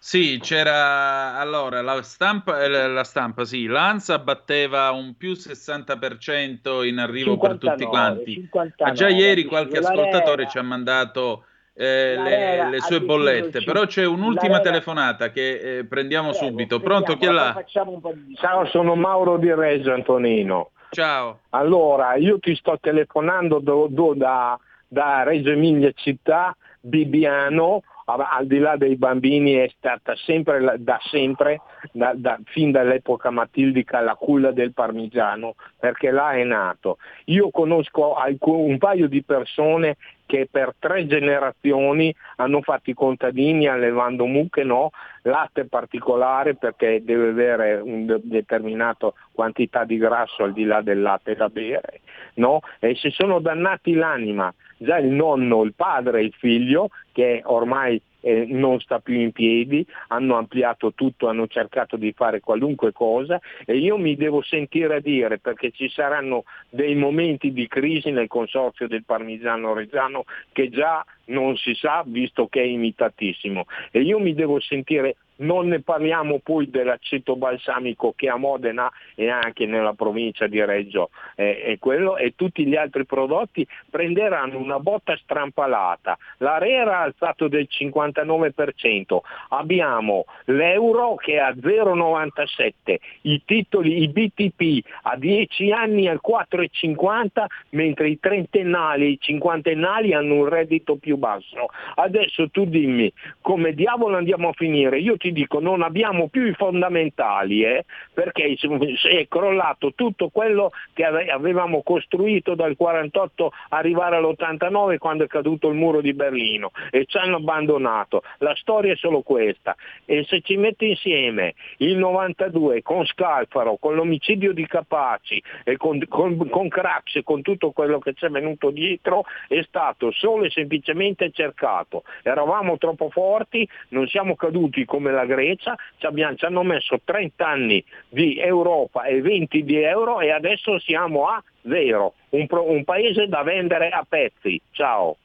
Sì, c'era allora la stampa, eh, la stampa, sì, l'ANSA batteva un più 60% in arrivo per tutti 59, quanti. 59, Ma già ieri qualche ascoltatore ci ha mandato eh, le, le sue bollette, però c'è un'ultima telefonata che eh, prendiamo Prego, subito. Pronto, chi è là? Facciamo un po' di Ciao, sono Mauro di Reggio Antonino. Ciao. Allora, io ti sto telefonando do- do- da, da Reggio Emilia città, Bibbiano, a- al di là dei bambini è stata sempre, da sempre, da- da- fin dall'epoca matildica, la culla del parmigiano, perché là è nato. Io conosco alcun- un paio di persone che per tre generazioni hanno fatto i contadini allevando mucche, no, latte particolare perché deve avere una determinata quantità di grasso al di là del latte da bere, no? E si sono dannati l'anima, già il nonno, il padre il figlio, che ormai eh, non sta più in piedi, hanno ampliato tutto, hanno cercato di fare qualunque cosa e io mi devo sentire dire perché ci saranno dei momenti di crisi nel consorzio del parmigiano reggiano che già non si sa visto che è imitatissimo. E io mi devo sentire non ne parliamo poi dell'aceto balsamico che a Modena e anche nella provincia di Reggio eh, è quello, e tutti gli altri prodotti prenderanno una botta strampalata. L'Arera ha alzato del 59%, abbiamo l'euro che è a 0,97, i titoli, i BTP a 10 anni al 4,50, mentre i trentennali e i cinquantennali hanno un reddito più basso. Adesso tu dimmi come diavolo andiamo a finire? Io ti dico non abbiamo più i fondamentali eh, perché è crollato tutto quello che ave- avevamo costruito dal 48 arrivare all'89 quando è caduto il muro di Berlino e ci hanno abbandonato. La storia è solo questa e se ci metti insieme il 92 con Scalfaro, con l'omicidio di Capaci e con, con, con Crax e con tutto quello che c'è venuto dietro è stato solo e semplicemente cercato. Eravamo troppo forti, non siamo caduti come la Grecia, ci, abbiamo- ci hanno messo 30 anni di Europa e 20 di euro e adesso siamo a zero, un, pro- un paese da vendere a pezzi. Ciao.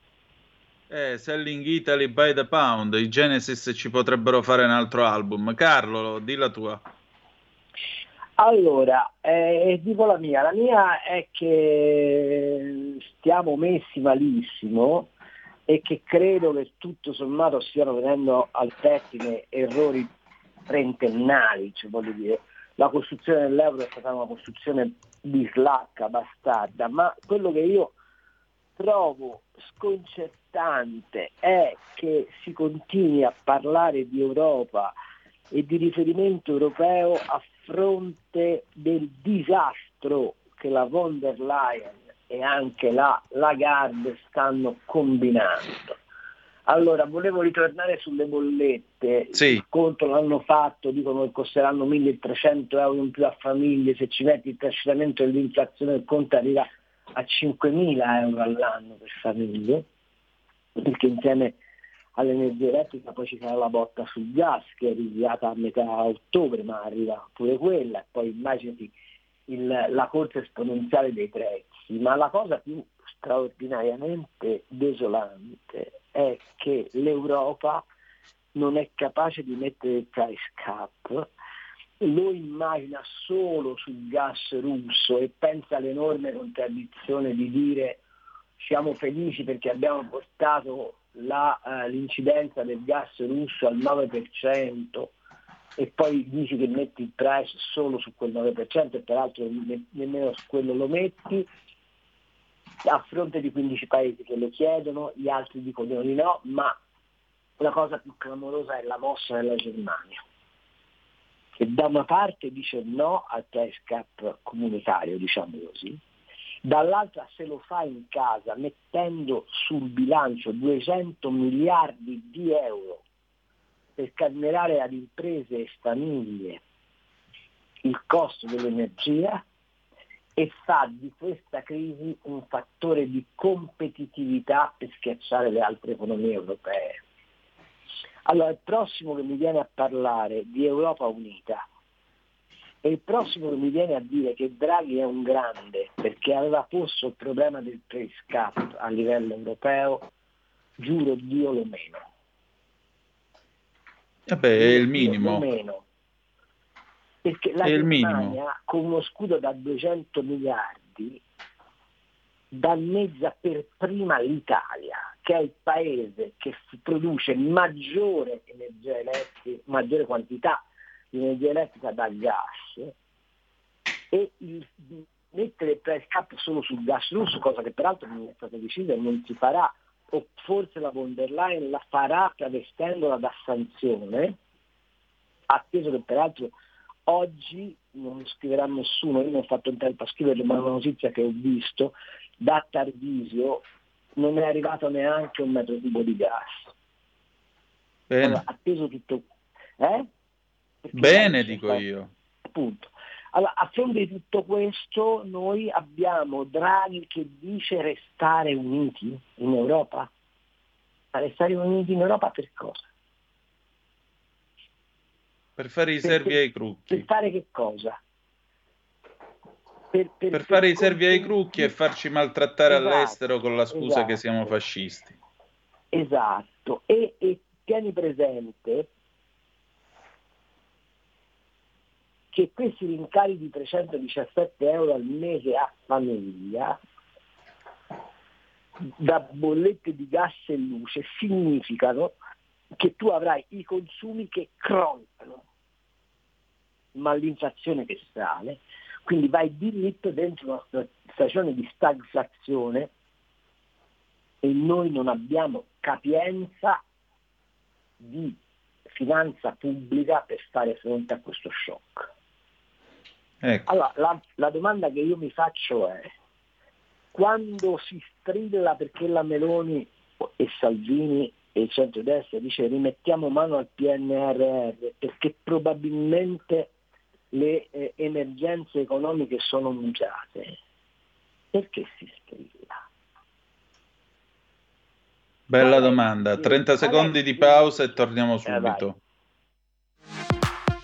Eh, Selling Italy by the Pound, i Genesis ci potrebbero fare un altro album. Carlo, di la tua. Allora, eh, dico la mia, la mia è che stiamo messi malissimo e che credo che tutto sommato stiano venendo al pettine errori trentennali, cioè voglio dire, la costruzione dell'euro è stata una costruzione bislacca, bastarda, ma quello che io trovo sconcertante è che si continui a parlare di Europa e di riferimento europeo a fronte del disastro che la von der Leyen e anche la Lagarde stanno combinando. Allora, volevo ritornare sulle bollette, sì. il conto l'hanno fatto, dicono che costeranno 1300 euro in più a famiglie, se ci metti il trascinamento dell'inflazione il conto arriva a 5000 euro all'anno per famiglie, perché insieme all'energia elettrica poi ci sarà la botta sul gas che è rinviata a metà ottobre, ma arriva pure quella, poi immaginati il, la corsa esponenziale dei prezzi, ma la cosa più straordinariamente desolante è che l'Europa non è capace di mettere il price cap, lo immagina solo sul gas russo e pensa all'enorme contraddizione di dire siamo felici perché abbiamo portato la, uh, l'incidenza del gas russo al 9% e poi dici che metti il price solo su quel 9% e peraltro ne- nemmeno su quello lo metti a fronte di 15 paesi che lo chiedono, gli altri dicono di no, ma la cosa più clamorosa è la mossa della Germania, che da una parte dice no al price cap comunitario, diciamo così, dall'altra se lo fa in casa mettendo sul bilancio 200 miliardi di euro per calmierare ad imprese e famiglie il costo dell'energia e fa di questa crisi un fattore di competitività per schiacciare le altre economie europee. Allora il prossimo che mi viene a parlare di Europa Unita e il prossimo che mi viene a dire che Draghi è un grande perché aveva posto il problema del price cap a livello europeo, giuro Dio lo meno. Vabbè, è il minimo. Lo meno. Perché la Germania con uno scudo da 200 miliardi danneggia per prima l'Italia, che è il paese che produce maggiore energia elettrica, maggiore quantità di energia elettrica dal gas e il, mettere il price cap solo sul gas russo, cosa che peraltro non è stata decisa e non si farà, o forse la von der Leyen la farà travestendola da sanzione, atteso che peraltro oggi non scriverà nessuno, io non ho fatto in tempo a scriverlo, ma è una notizia che ho visto, da Tarvisio non è arrivato neanche un metro cubo di gas. Bene, Allora, atteso tutto... Eh? Bene dico sta- io. Appunto. Allora, a fronte di tutto questo noi abbiamo Draghi che dice restare uniti in Europa. Ma restare uniti in Europa per cosa? Per fare i servi per- ai crucchi. Per fare che cosa? Per, per- Per fare i per servi ai crucchi e farci maltrattare Esatto, all'estero con la scusa che esatto. siamo fascisti. Esatto, e, e tieni presente che questi rincari di 317 euro al mese a famiglia da bollette di gas e luce significano che tu avrai i consumi che crollano, ma l'inflazione che sale, quindi vai diritto dentro una stagione di stagflazione e noi non abbiamo capienza di finanza pubblica per fare fronte a questo shock. Ecco, Allora, la, la domanda che io mi faccio è, quando si strilla perché la Meloni e Salvini e il centrodestra dice rimettiamo mano al PNRR perché probabilmente le eh, emergenze economiche sono mutate, perché si strilla? bella domanda. 30 secondi di pausa e torniamo Eh, subito.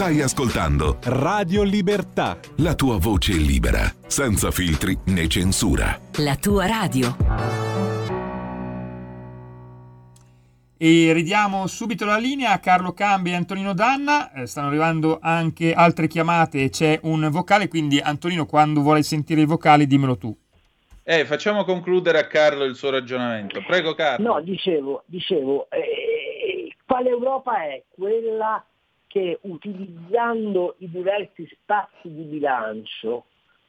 Stai ascoltando Radio Libertà. la tua voce libera, senza filtri né censura. La tua radio. E ridiamo subito la linea a Carlo Cambi e Antonino Danna. Eh, stanno arrivando anche altre chiamate e c'è un vocale, quindi Antonino, quando vuoi sentire i vocali, dimmelo tu. Eh, facciamo concludere a Carlo il suo ragionamento. Prego Carlo. No, dicevo, dicevo eh, quale Europa è? Quella che utilizzando i diversi spazi di bilancio,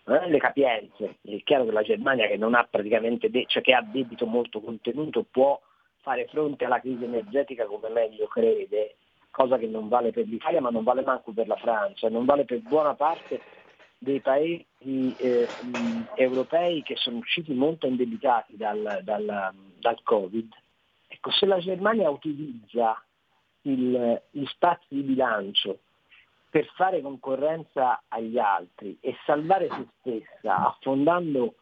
eh, le capienze, è chiaro che la Germania che non ha praticamente, de- cioè che ha debito molto contenuto può fare fronte alla crisi energetica come meglio crede, cosa che non vale per l'Italia ma non vale manco per la Francia, non vale per buona parte dei paesi eh, europei che sono usciti molto indebitati dal, dal- dal Covid. Ecco, se la Germania utilizza il- gli spazi di bilancio per fare concorrenza agli altri e salvare se stessa affondando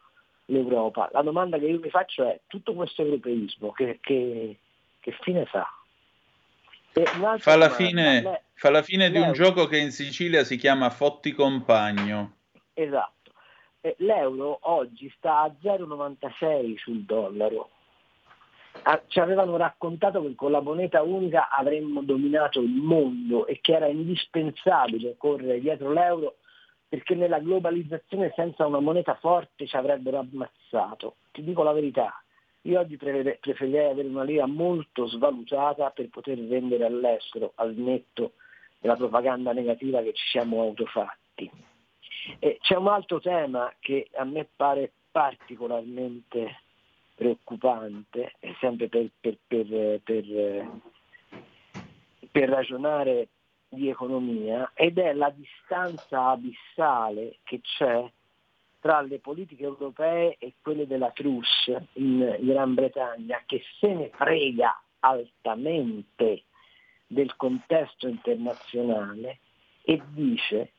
l'Europa, la domanda che io mi faccio è tutto questo europeismo che, che- che fine fa? Fa la fine, le- fa la fine di un gioco che in Sicilia si chiama Fotti Compagno. Esatto. L'euro oggi sta a 0,96 sul dollaro. Ah, Ci avevano raccontato che con la moneta unica avremmo dominato il mondo e che era indispensabile correre dietro l'euro perché nella globalizzazione senza una moneta forte ci avrebbero ammazzato. Ti dico la verità, io oggi preferirei avere una lira molto svalutata per poter vendere all'estero al netto della propaganda negativa che ci siamo autofatti. E c'è un altro tema che a me pare particolarmente preoccupante, sempre per- per- per- per ragionare di economia, ed è la distanza abissale che c'è tra le politiche europee e quelle della Truss in Gran Bretagna, che se ne frega altamente del contesto internazionale e dice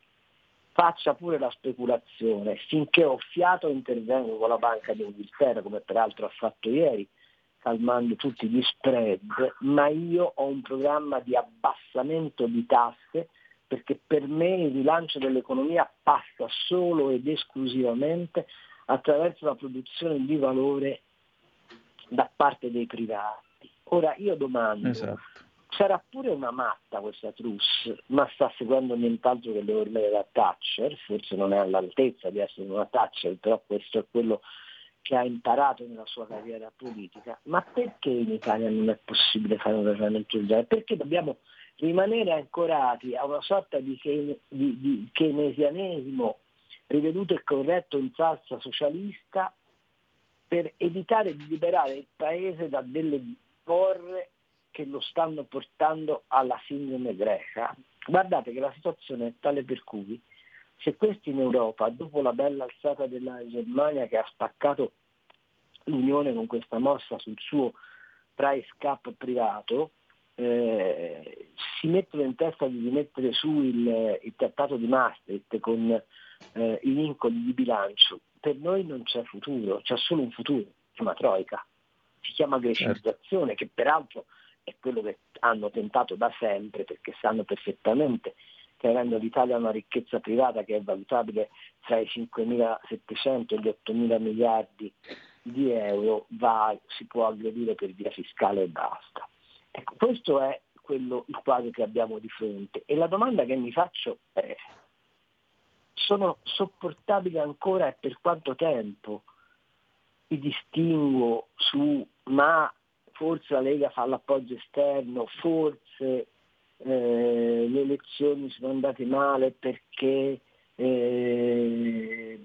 faccia pure la speculazione, finché ho fiato intervengo con la Banca d'Inghilterra, come peraltro ha fatto ieri, calmando tutti gli spread, ma io ho un programma di abbassamento di tasse perché per me il rilancio dell'economia passa solo ed esclusivamente attraverso la produzione di valore da parte dei privati. Ora io domando, Esatto. Sarà pure una matta questa Truss, ma sta seguendo nient'altro che le orme della Thatcher, forse non è all'altezza di essere una Thatcher, però questo è quello che ha imparato nella sua carriera politica. Ma perché in Italia non è possibile fare un ragionamento del genere? Perché dobbiamo rimanere ancorati a una sorta di, di- di keynesianesimo riveduto e corretto in salsa socialista per evitare di liberare il paese da delle porre che lo stanno portando alla sindrome greca. Guardate che la situazione è tale per cui se questi in Europa, dopo la bella alzata della Germania che ha spaccato l'Unione con questa mossa sul suo price cap privato, eh, si mettono in testa di rimettere su il, il trattato di Maastricht con eh, i vincoli di bilancio, per noi non c'è futuro, c'è solo un futuro, si chiama Troica, si chiama grecizzazione, che peraltro è quello che hanno tentato da sempre, perché sanno perfettamente che avendo l'Italia una ricchezza privata che è valutabile tra i 5.700 e gli 8.000 miliardi di euro, va, si può aggredire per via fiscale e basta. Ecco, questo è quello, il quadro che abbiamo di fronte. E la domanda che mi faccio è, sono sopportabili ancora e per quanto tempo i distinguo su ma forse la Lega fa l'appoggio esterno, forse eh, le elezioni sono andate male perché eh,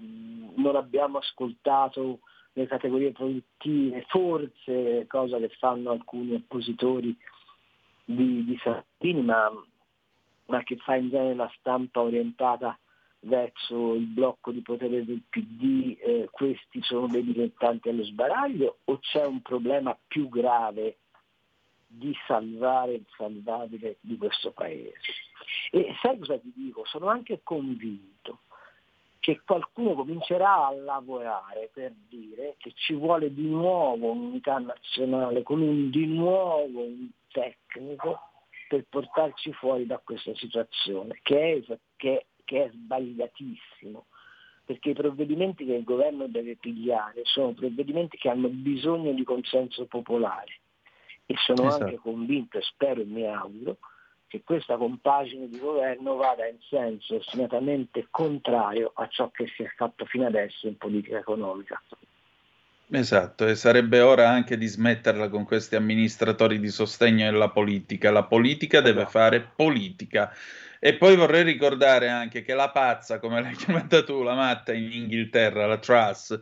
non abbiamo ascoltato le categorie produttive, forse cosa che fanno alcuni oppositori di, di Salvini, ma, ma che fa in genere la stampa orientata verso il blocco di potere del PD, eh, questi sono dei dilettanti allo sbaraglio o c'è un problema più grave di salvare il salvabile di questo paese? E sai cosa ti dico? Sono anche convinto che qualcuno comincerà a lavorare per dire che ci vuole di nuovo un'unità nazionale con un di nuovo un tecnico per portarci fuori da questa situazione, che è, che, che è sbagliatissimo, perché i provvedimenti che il governo deve pigliare sono provvedimenti che hanno bisogno di consenso popolare e sono Esatto. anche convinto e spero e mi auguro che questa compagine di governo vada in senso ostinatamente contrario a ciò che si è fatto fino adesso in politica economica. Esatto, e sarebbe ora anche di smetterla con questi amministratori di sostegno della politica. La politica deve fare politica. E poi vorrei ricordare anche che la pazza, come l'hai chiamata tu, la matta in Inghilterra, la Truss,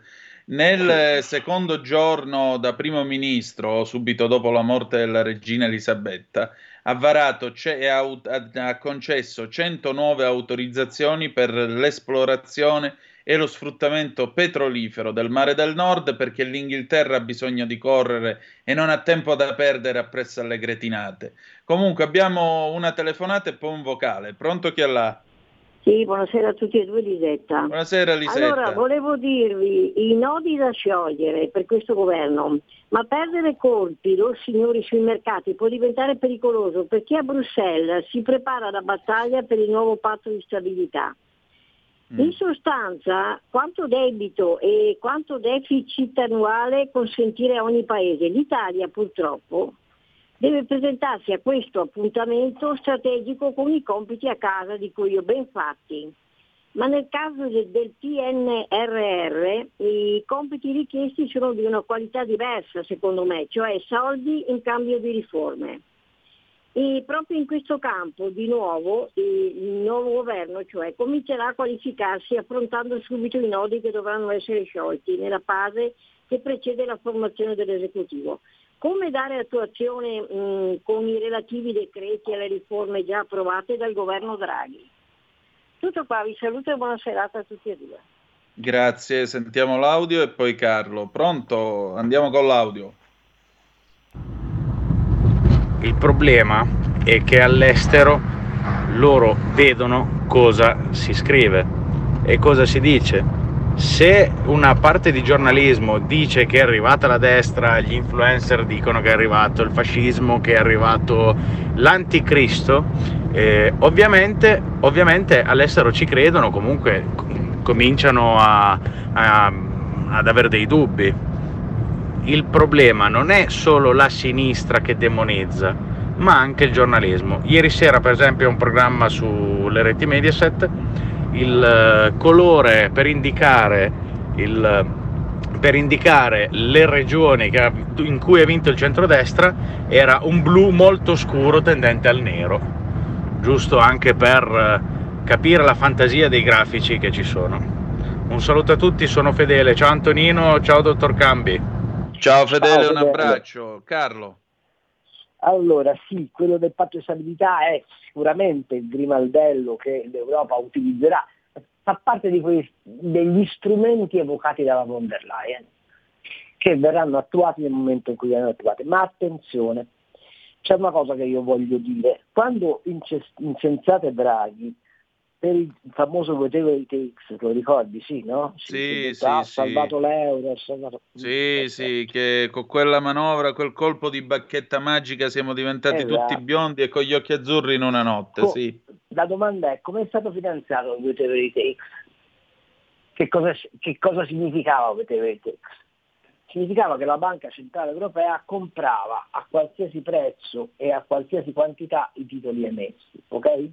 nel secondo giorno da primo ministro, subito dopo la morte della regina Elisabetta, ha varato ce- e ha, concesso 100 nuove autorizzazioni per l'esplorazione e lo sfruttamento petrolifero del mare del nord perché l'Inghilterra ha bisogno di correre e non ha tempo da perdere appresso alle gretinate. Comunque abbiamo una telefonata e poi un vocale. Pronto chi è là? Sì, buonasera a tutti e due Lisetta. Buonasera Lisetta. Allora, volevo dirvi, i nodi da sciogliere per questo governo, ma perdere colpi, loro signori, sui mercati può diventare pericoloso perché a Bruxelles si prepara la battaglia per il nuovo patto di stabilità. In sostanza, quanto debito e quanto deficit annuale consentire a ogni paese? L'Italia purtroppo deve presentarsi a questo appuntamento strategico con i compiti a casa di cui ho ben fatti. Ma nel caso de- del PNRR i compiti richiesti sono di una qualità diversa secondo me, cioè soldi in cambio di riforme. E proprio in questo campo, di nuovo, il nuovo governo cioè, comincerà a qualificarsi affrontando subito i nodi che dovranno essere sciolti nella fase che precede la formazione dell'esecutivo. Come dare attuazione mh, con i relativi decreti alle riforme già approvate dal governo Draghi? Tutto qua, vi saluto e buona serata a tutti e due. Grazie, sentiamo l'audio e poi Carlo. Pronto? Andiamo con l'audio. Il problema è che all'estero loro vedono cosa si scrive e cosa si dice. Se una parte di giornalismo dice che è arrivata la destra, gli influencer dicono che è arrivato il fascismo, che è arrivato l'anticristo, eh, ovviamente, ovviamente all'estero ci credono, comunque com- cominciano a- a- ad avere dei dubbi il problema non è solo la sinistra che demonizza, ma anche il giornalismo. Ieri sera, per esempio, un programma sulle reti Mediaset, il eh, colore per indicare, il, per indicare le regioni che in cui ha vinto il centrodestra era un blu molto scuro tendente al nero, giusto anche per eh, capire la fantasia dei grafici che ci sono. Un saluto a tutti, sono Fedele, ciao Antonino, ciao dottor Cambi. Ciao Fedele, Ciao, un Fedele. abbraccio. Carlo. Allora sì, quello del patto di stabilità è sicuramente il grimaldello che l'Europa utilizzerà, fa parte quei- degli strumenti evocati dalla von der Leyen, che verranno attuati nel momento in cui verranno attuati. Ma attenzione, c'è una cosa che io voglio dire, quando incensate Draghi per il famoso whatever it takes, lo ricordi? Sì, no? Sì, ha sì, sì. salvato l'euro, ha salvato... Sì, sì, che con quella manovra, quel colpo di bacchetta magica siamo diventati Esatto. tutti biondi e con gli occhi azzurri in una notte, Co- sì. La domanda è come è stato finanziato il whatever it takes? Che cosa, che cosa significava whatever it takes? Significava che la Banca Centrale Europea comprava a qualsiasi prezzo e a qualsiasi quantità i titoli emessi, ok?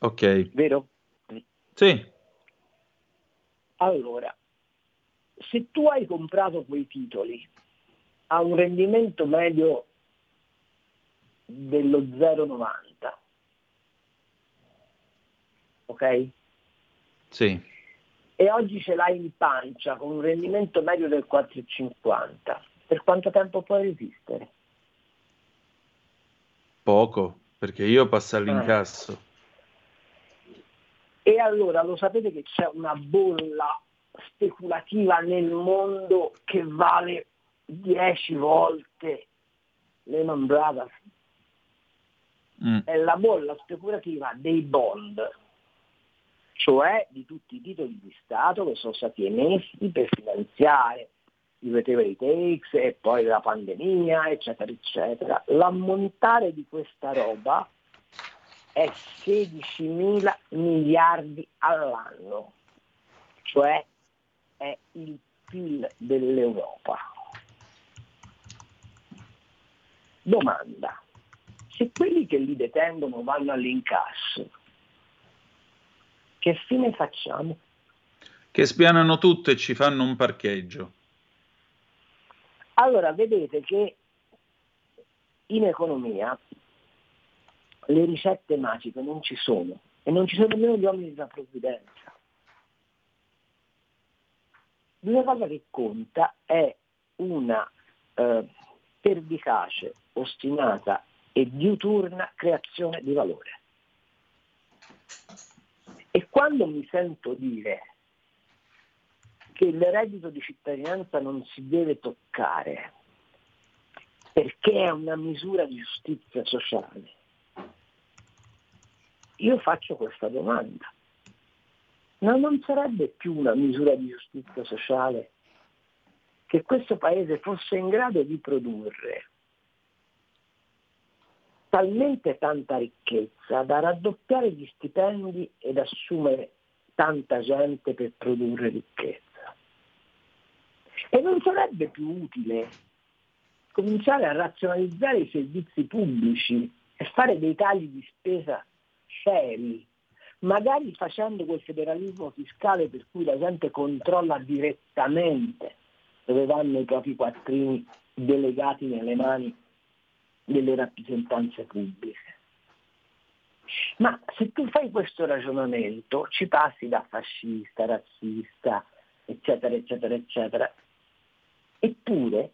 Ok. Vero? Sì. Allora, se tu hai comprato quei titoli a un rendimento medio dello 0,90, ok? Sì. e oggi ce l'hai in pancia con un rendimento medio del 4,50, per quanto tempo puoi resistere? Poco, perché io passo all'incasso. E allora lo sapete che c'è una bolla speculativa nel mondo che vale 10 volte Lehman Brothers? Mm. È la bolla speculativa dei bond, cioè di tutti i titoli di Stato che sono stati emessi per finanziare i it takes e poi la pandemia, eccetera, eccetera. L'ammontare di questa roba è 16 mila miliardi all'anno, cioè è il PIL dell'Europa. Domanda, se quelli che li detengono vanno all'incasso, che fine facciamo? Che spianano tutto e ci fanno un parcheggio. Allora, vedete che in economia le ricette magiche non ci sono e non ci sono nemmeno gli uomini della provvidenza. L'unica cosa che conta è una eh, pervicace, ostinata e diuturna creazione di valore. E quando mi sento dire che il reddito di cittadinanza non si deve toccare perché è una misura di giustizia sociale, io faccio questa domanda. Ma non sarebbe più una misura di giustizia sociale che questo Paese fosse in grado di produrre talmente tanta ricchezza da raddoppiare gli stipendi ed assumere tanta gente per produrre ricchezza. E non sarebbe più utile cominciare a razionalizzare i servizi pubblici e fare dei tagli di spesa seri, magari facendo quel federalismo fiscale per cui la gente controlla direttamente dove vanno i propri quattrini delegati nelle mani delle rappresentanze pubbliche. Ma se tu fai questo ragionamento ci passi da fascista, razzista, eccetera, eccetera, eccetera. Eppure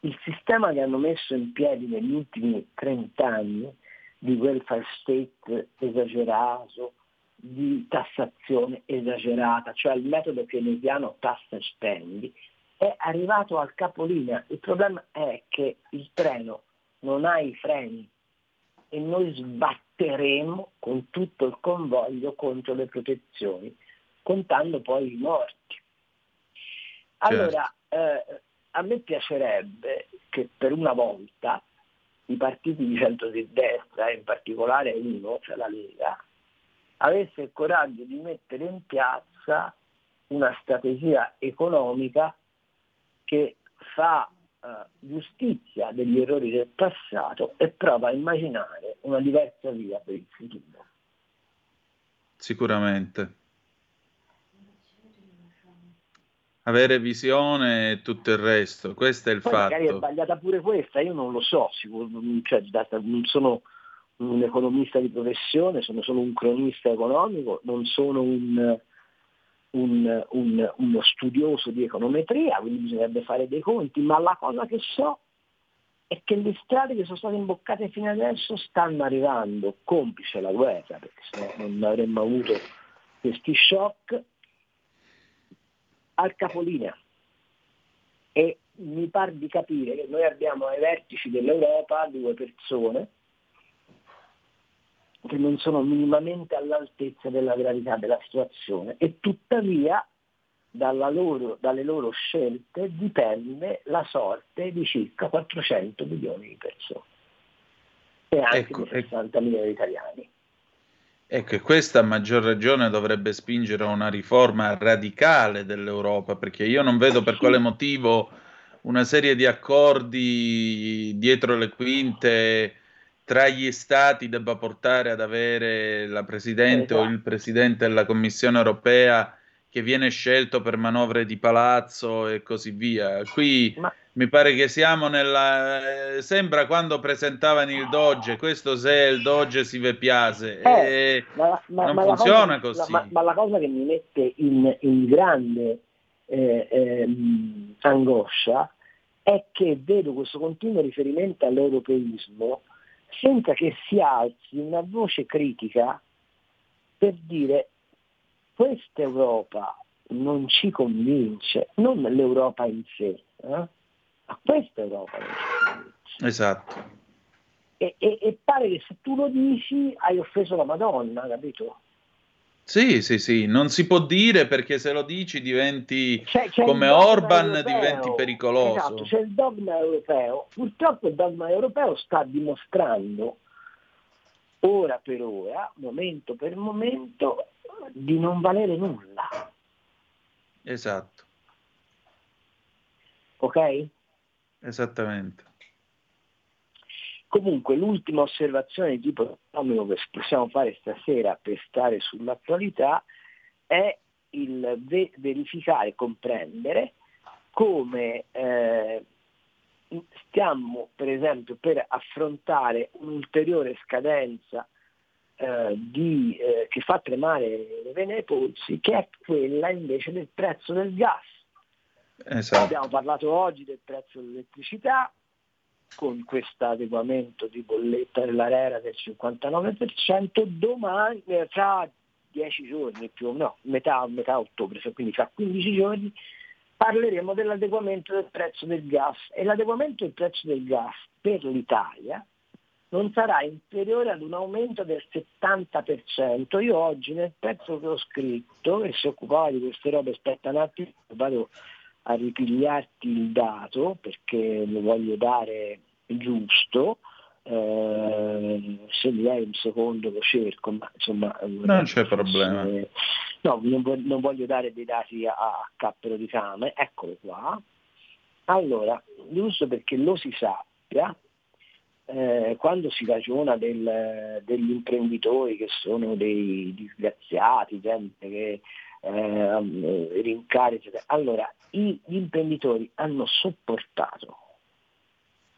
il sistema che hanno messo in piedi negli ultimi 30 anni di welfare state esagerato, di tassazione esagerata, cioè il metodo keynesiano tassa e spendi, è arrivato al capolinea. Il problema è che il treno non ha i freni e noi sbatteremo con tutto il convoglio contro le protezioni, contando poi i morti. Allora, eh, a me piacerebbe che per una volta i partiti di centro-destra, in particolare uno, cioè la Lega, avesse il coraggio di mettere in piazza una strategia economica che fa eh, giustizia degli errori del passato e prova a immaginare una diversa via per il futuro. Sicuramente. Avere visione e tutto il resto, questo è il Poi fatto. magari è sbagliata pure questa, io non lo so, sicuro, cioè, non sono un economista di professione, sono solo un cronista economico, non sono un, un- un- uno studioso di econometria, quindi bisognerebbe fare dei conti, ma la cosa che so è che le strade che sono state imboccate fino adesso stanno arrivando, complice la guerra, perché se no non avremmo avuto questi shock, al capolinea. E mi pare di capire che noi abbiamo ai vertici dell'Europa due persone che non sono minimamente all'altezza della gravità della situazione e tuttavia dalla loro- dalle loro scelte dipende la sorte di circa 400 milioni di persone e anche Ecco, di 60 milioni di italiani. Ecco, e questa a maggior ragione dovrebbe spingere a una riforma radicale dell'Europa, perché io non vedo per quale motivo una serie di accordi dietro le quinte tra gli stati debba portare ad avere la Presidente o il Presidente della Commissione europea che viene scelto per manovre di palazzo e così via. Qui mi pare che siamo nella... eh, sembra quando presentavano il Doge, questo se il Doge si ve piace. Eh, e ma, ma- non ma funziona cosa, così. Ma, ma la cosa che mi mette in, in grande eh, ehm, angoscia è che vedo questo continuo riferimento all'europeismo senza che si alzi una voce critica per dire questa Europa non ci convince, non l'Europa in sé, eh? Ma questa Europa non. Esatto. E, e- e pare che se tu lo dici hai offeso la Madonna, capito? Sì, sì, sì, non si può dire perché se lo dici diventi C'è- c'è come Orban, europeo. diventi pericoloso. Esatto, c'è il dogma europeo. Purtroppo il dogma europeo sta dimostrando ora per ora, momento per momento, di non valere nulla. Esatto, Ok? Esattamente. Comunque l'ultima osservazione di tipo economico che possiamo fare stasera per stare sull'attualità è il ve- verificare, comprendere come eh, stiamo per esempio per affrontare un'ulteriore scadenza eh, di, eh, che fa tremare le vene ai polsi, che è quella invece del prezzo del gas. Esatto. Abbiamo parlato oggi del prezzo dell'elettricità, con questo adeguamento di bolletta dell'ARERA del 59%, domani, eh, tra 10 giorni più o meno, metà, metà ottobre, quindi fra 15 giorni, parleremo dell'adeguamento del prezzo del gas e l'adeguamento del prezzo del gas per l'Italia non sarà inferiore ad un aumento del 70%. Io oggi nel pezzo che ho scritto, e si occupava di queste robe, aspetta un attimo, vado a ripigliarti il dato perché lo voglio dare giusto. Eh, se mi dai un secondo lo cerco, ma insomma Non c'è problema. eh, no, non, vo- non voglio dare dei dati a, a cappero di cane, eccolo qua. Allora, giusto perché lo si sappia, eh, quando si ragiona del- degli imprenditori che sono dei disgraziati, gente che eh, rincari. Allora, i- gli imprenditori hanno sopportato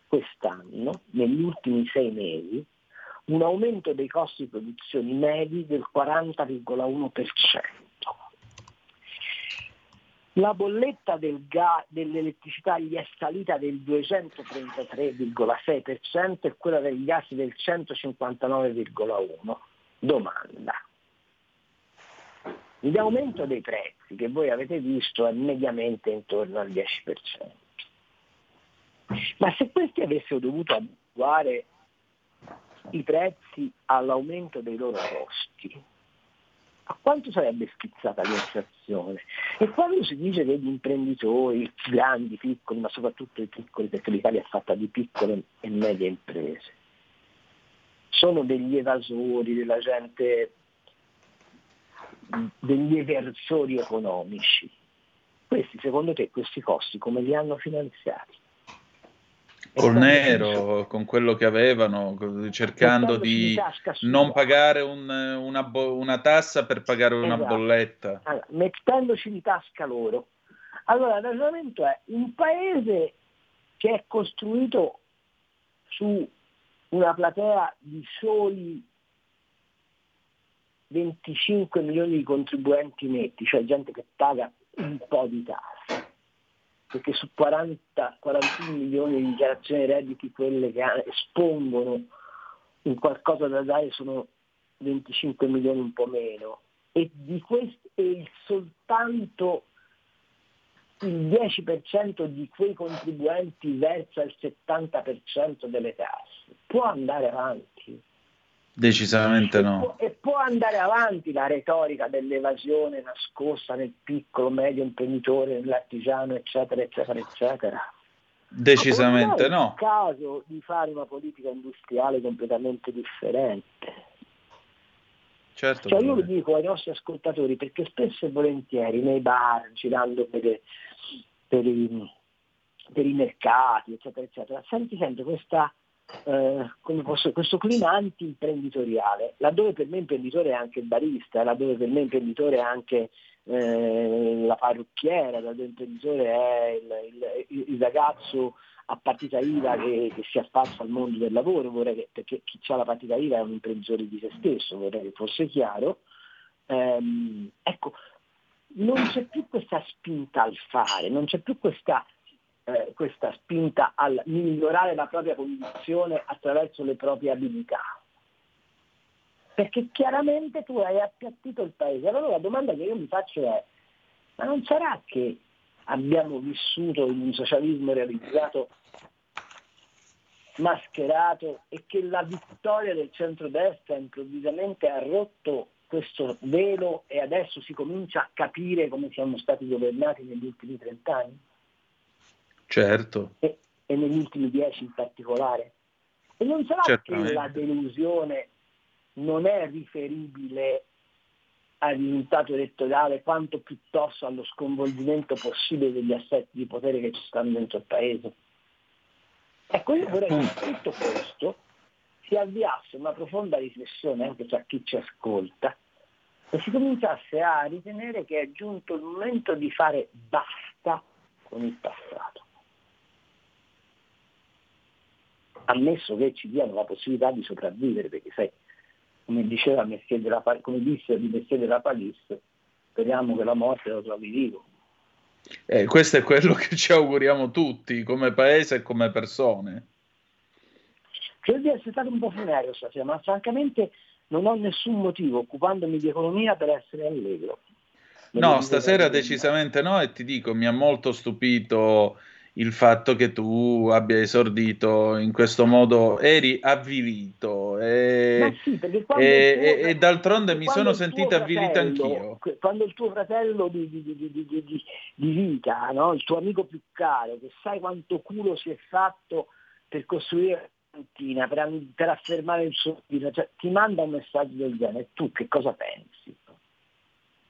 quest'anno, negli ultimi sei mesi, un aumento dei costi di produzione medi del 40,1%. La bolletta del ga- dell'elettricità gli è salita del 233,6% e quella del gas del 159,1%. Domanda. L'aumento dei prezzi che voi avete visto è mediamente intorno al 10%. Ma se questi avessero dovuto adeguare i prezzi all'aumento dei loro costi, a quanto sarebbe schizzata l'inflazione? E quando si dice che gli imprenditori, grandi, piccoli, ma soprattutto i piccoli, perché l'Italia è fatta di piccole e medie imprese, sono degli evasori, della gente, degli eversori economici. Questi, secondo te, questi costi come li hanno finanziati? Col nero, con quello che avevano, cercando di non pagare un- una, bo- una tassa per pagare una Esatto. bolletta. Allora, mettendoci di tasca loro. Allora, il ragionamento è un paese che è costruito su una platea di soli 25 milioni di contribuenti netti, cioè gente che paga un po' di tasse, perché su 40, 41 milioni di dichiarazioni dei redditi, quelle che espongono un qualcosa da dare sono 25 milioni un po' meno e di questo e soltanto il 10% di quei contribuenti versa il 70% delle tasse. Può andare avanti. Decisamente no. E può andare avanti la retorica dell'evasione nascosta nel piccolo, medio imprenditore, nell'artigiano, eccetera, eccetera, eccetera. Decisamente non è no. il caso di fare una politica industriale completamente differente. Certo. Cioè io lo dico ai nostri ascoltatori perché spesso e volentieri nei bar, girando per, per i, per i mercati, eccetera, eccetera, senti sempre questa, eh, posso- questo clima anti-imprenditoriale, laddove per me imprenditore è anche il barista, laddove per me imprenditore è anche eh, la parrucchiera, laddove imprenditore è il, il- il- ragazzo a partita IVA che, che si affaccia al mondo del lavoro, che, perché chi ha la partita IVA è un imprenditore di se stesso, vorrei che fosse chiaro. Ehm, ecco, non c'è più questa spinta al fare, non c'è più questa, eh, questa spinta al migliorare la propria condizione attraverso le proprie abilità. Perché chiaramente tu hai appiattito il paese. Allora la domanda che io mi faccio è, ma non sarà che abbiamo vissuto in un socialismo realizzato mascherato e che la vittoria del centrodestra improvvisamente ha rotto questo velo e adesso si comincia a capire come siamo stati governati negli ultimi trent'anni Certo. e, e negli ultimi dieci in particolare. E non sarà che la delusione non è riferibile al risultato elettorale quanto piuttosto allo sconvolgimento possibile degli assetti di potere che ci stanno dentro il paese. Ecco, io vorrei che in tutto questo si avviasse una profonda riflessione anche tra chi ci ascolta e si cominciasse a ritenere che è giunto il momento di fare basta con il passato. Ammesso che ci diano la possibilità di sopravvivere, perché sai, come diceva Messier della, come disse di Messier della Palisse, speriamo che la morte lo trovi vivo. Eh, questo è quello che ci auguriamo tutti, come paese e come persone. Credo di essere stato un po' funereo stasera, ma francamente non ho nessun motivo, occupandomi di economia, per essere allegro. No, stasera decisamente no e ti dico, mi ha molto stupito il fatto che tu abbia esordito in questo modo, eri avvilito e, sì, e- tuo- e- d'altronde mi sono avvilito fratello- anch'io. Quando il tuo fratello di, di- di- di- vita, no? il tuo amico più caro, che sai quanto culo si è fatto per costruire la cantina, per, per affermare il suo vita, cioè, ti manda un messaggio del genere, tu che cosa pensi?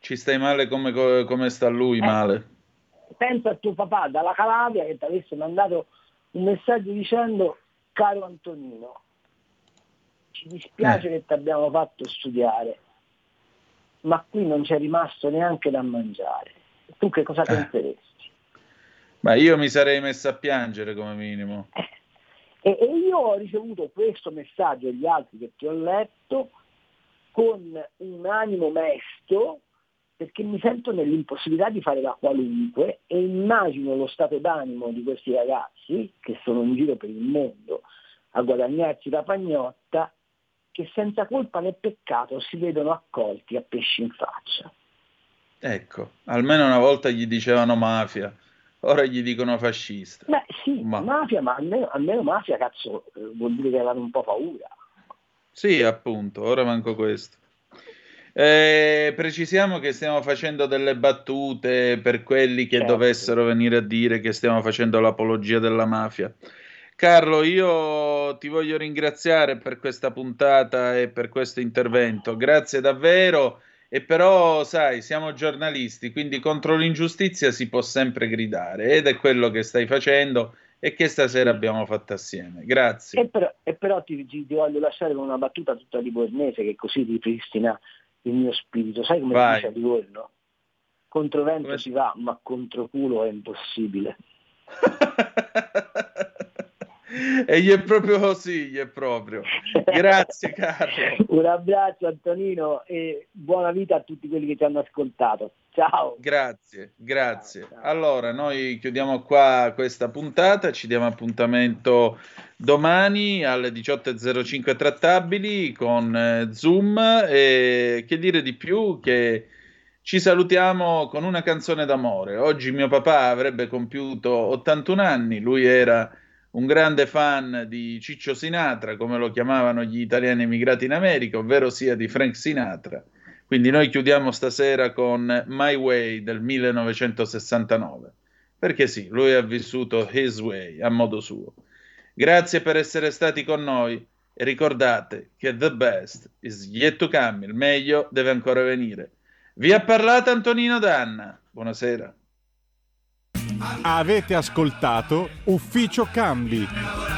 Ci stai male come, come sta Eh. lui male? Pensa a tuo papà dalla Calabria che ti avesse mandato un messaggio dicendo caro Antonino, ci dispiace che ti abbiamo fatto studiare, ma qui non c'è rimasto neanche da mangiare. Tu che cosa penseresti? Ma io mi sarei messo a piangere come minimo. E, e io ho ricevuto questo messaggio e gli altri che ti ho letto con un animo mesto perché mi sento nell'impossibilità di fare la qualunque e immagino lo stato d'animo di questi ragazzi che sono in giro per il mondo a guadagnarsi la pagnotta che senza colpa né peccato si vedono accolti a pesci in faccia. Ecco, almeno una volta gli dicevano mafia, ora gli dicono fascista. Beh sì, Ma- mafia, ma almeno, almeno mafia cazzo eh, vuol dire che avevano un po' paura. Sì, appunto, ora manco questo. Eh, precisiamo che stiamo facendo delle battute per quelli che Certo. dovessero venire a dire che stiamo facendo l'apologia della mafia. Carlo, io ti voglio ringraziare per questa puntata e per questo intervento. Grazie davvero. E però, sai, siamo giornalisti, quindi contro l'ingiustizia si può sempre gridare ed è quello che stai facendo e che stasera abbiamo fatto assieme. Grazie. E però, e però ti, ti- voglio lasciare con una battuta tutta livornese che così ripristina il mio spirito. Sai come Vai. si dice a Livorno? Contro vento si va, ma contro culo è impossibile. E gli è proprio così, gli è proprio. Grazie Carlo. Un abbraccio Antonino e buona vita a tutti quelli che ci hanno ascoltato. Ciao. Grazie, grazie. Allora, noi chiudiamo qua questa puntata, ci diamo appuntamento domani alle 18.05 trattabili con eh, Zoom e che dire di più che ci salutiamo con una canzone d'amore. Oggi mio papà avrebbe compiuto 81 anni, lui era un grande fan di Ciccio Sinatra, come lo chiamavano gli italiani emigrati in America, ovvero sia di Frank Sinatra. Quindi noi chiudiamo stasera con My Way del 1969, perché sì, lui ha vissuto His Way a modo suo. Grazie per essere stati con noi e ricordate che the best is yet to come, il meglio deve ancora venire. Vi ha parlato Antonino Danna. Buonasera. Avete ascoltato Ufficio Cambi.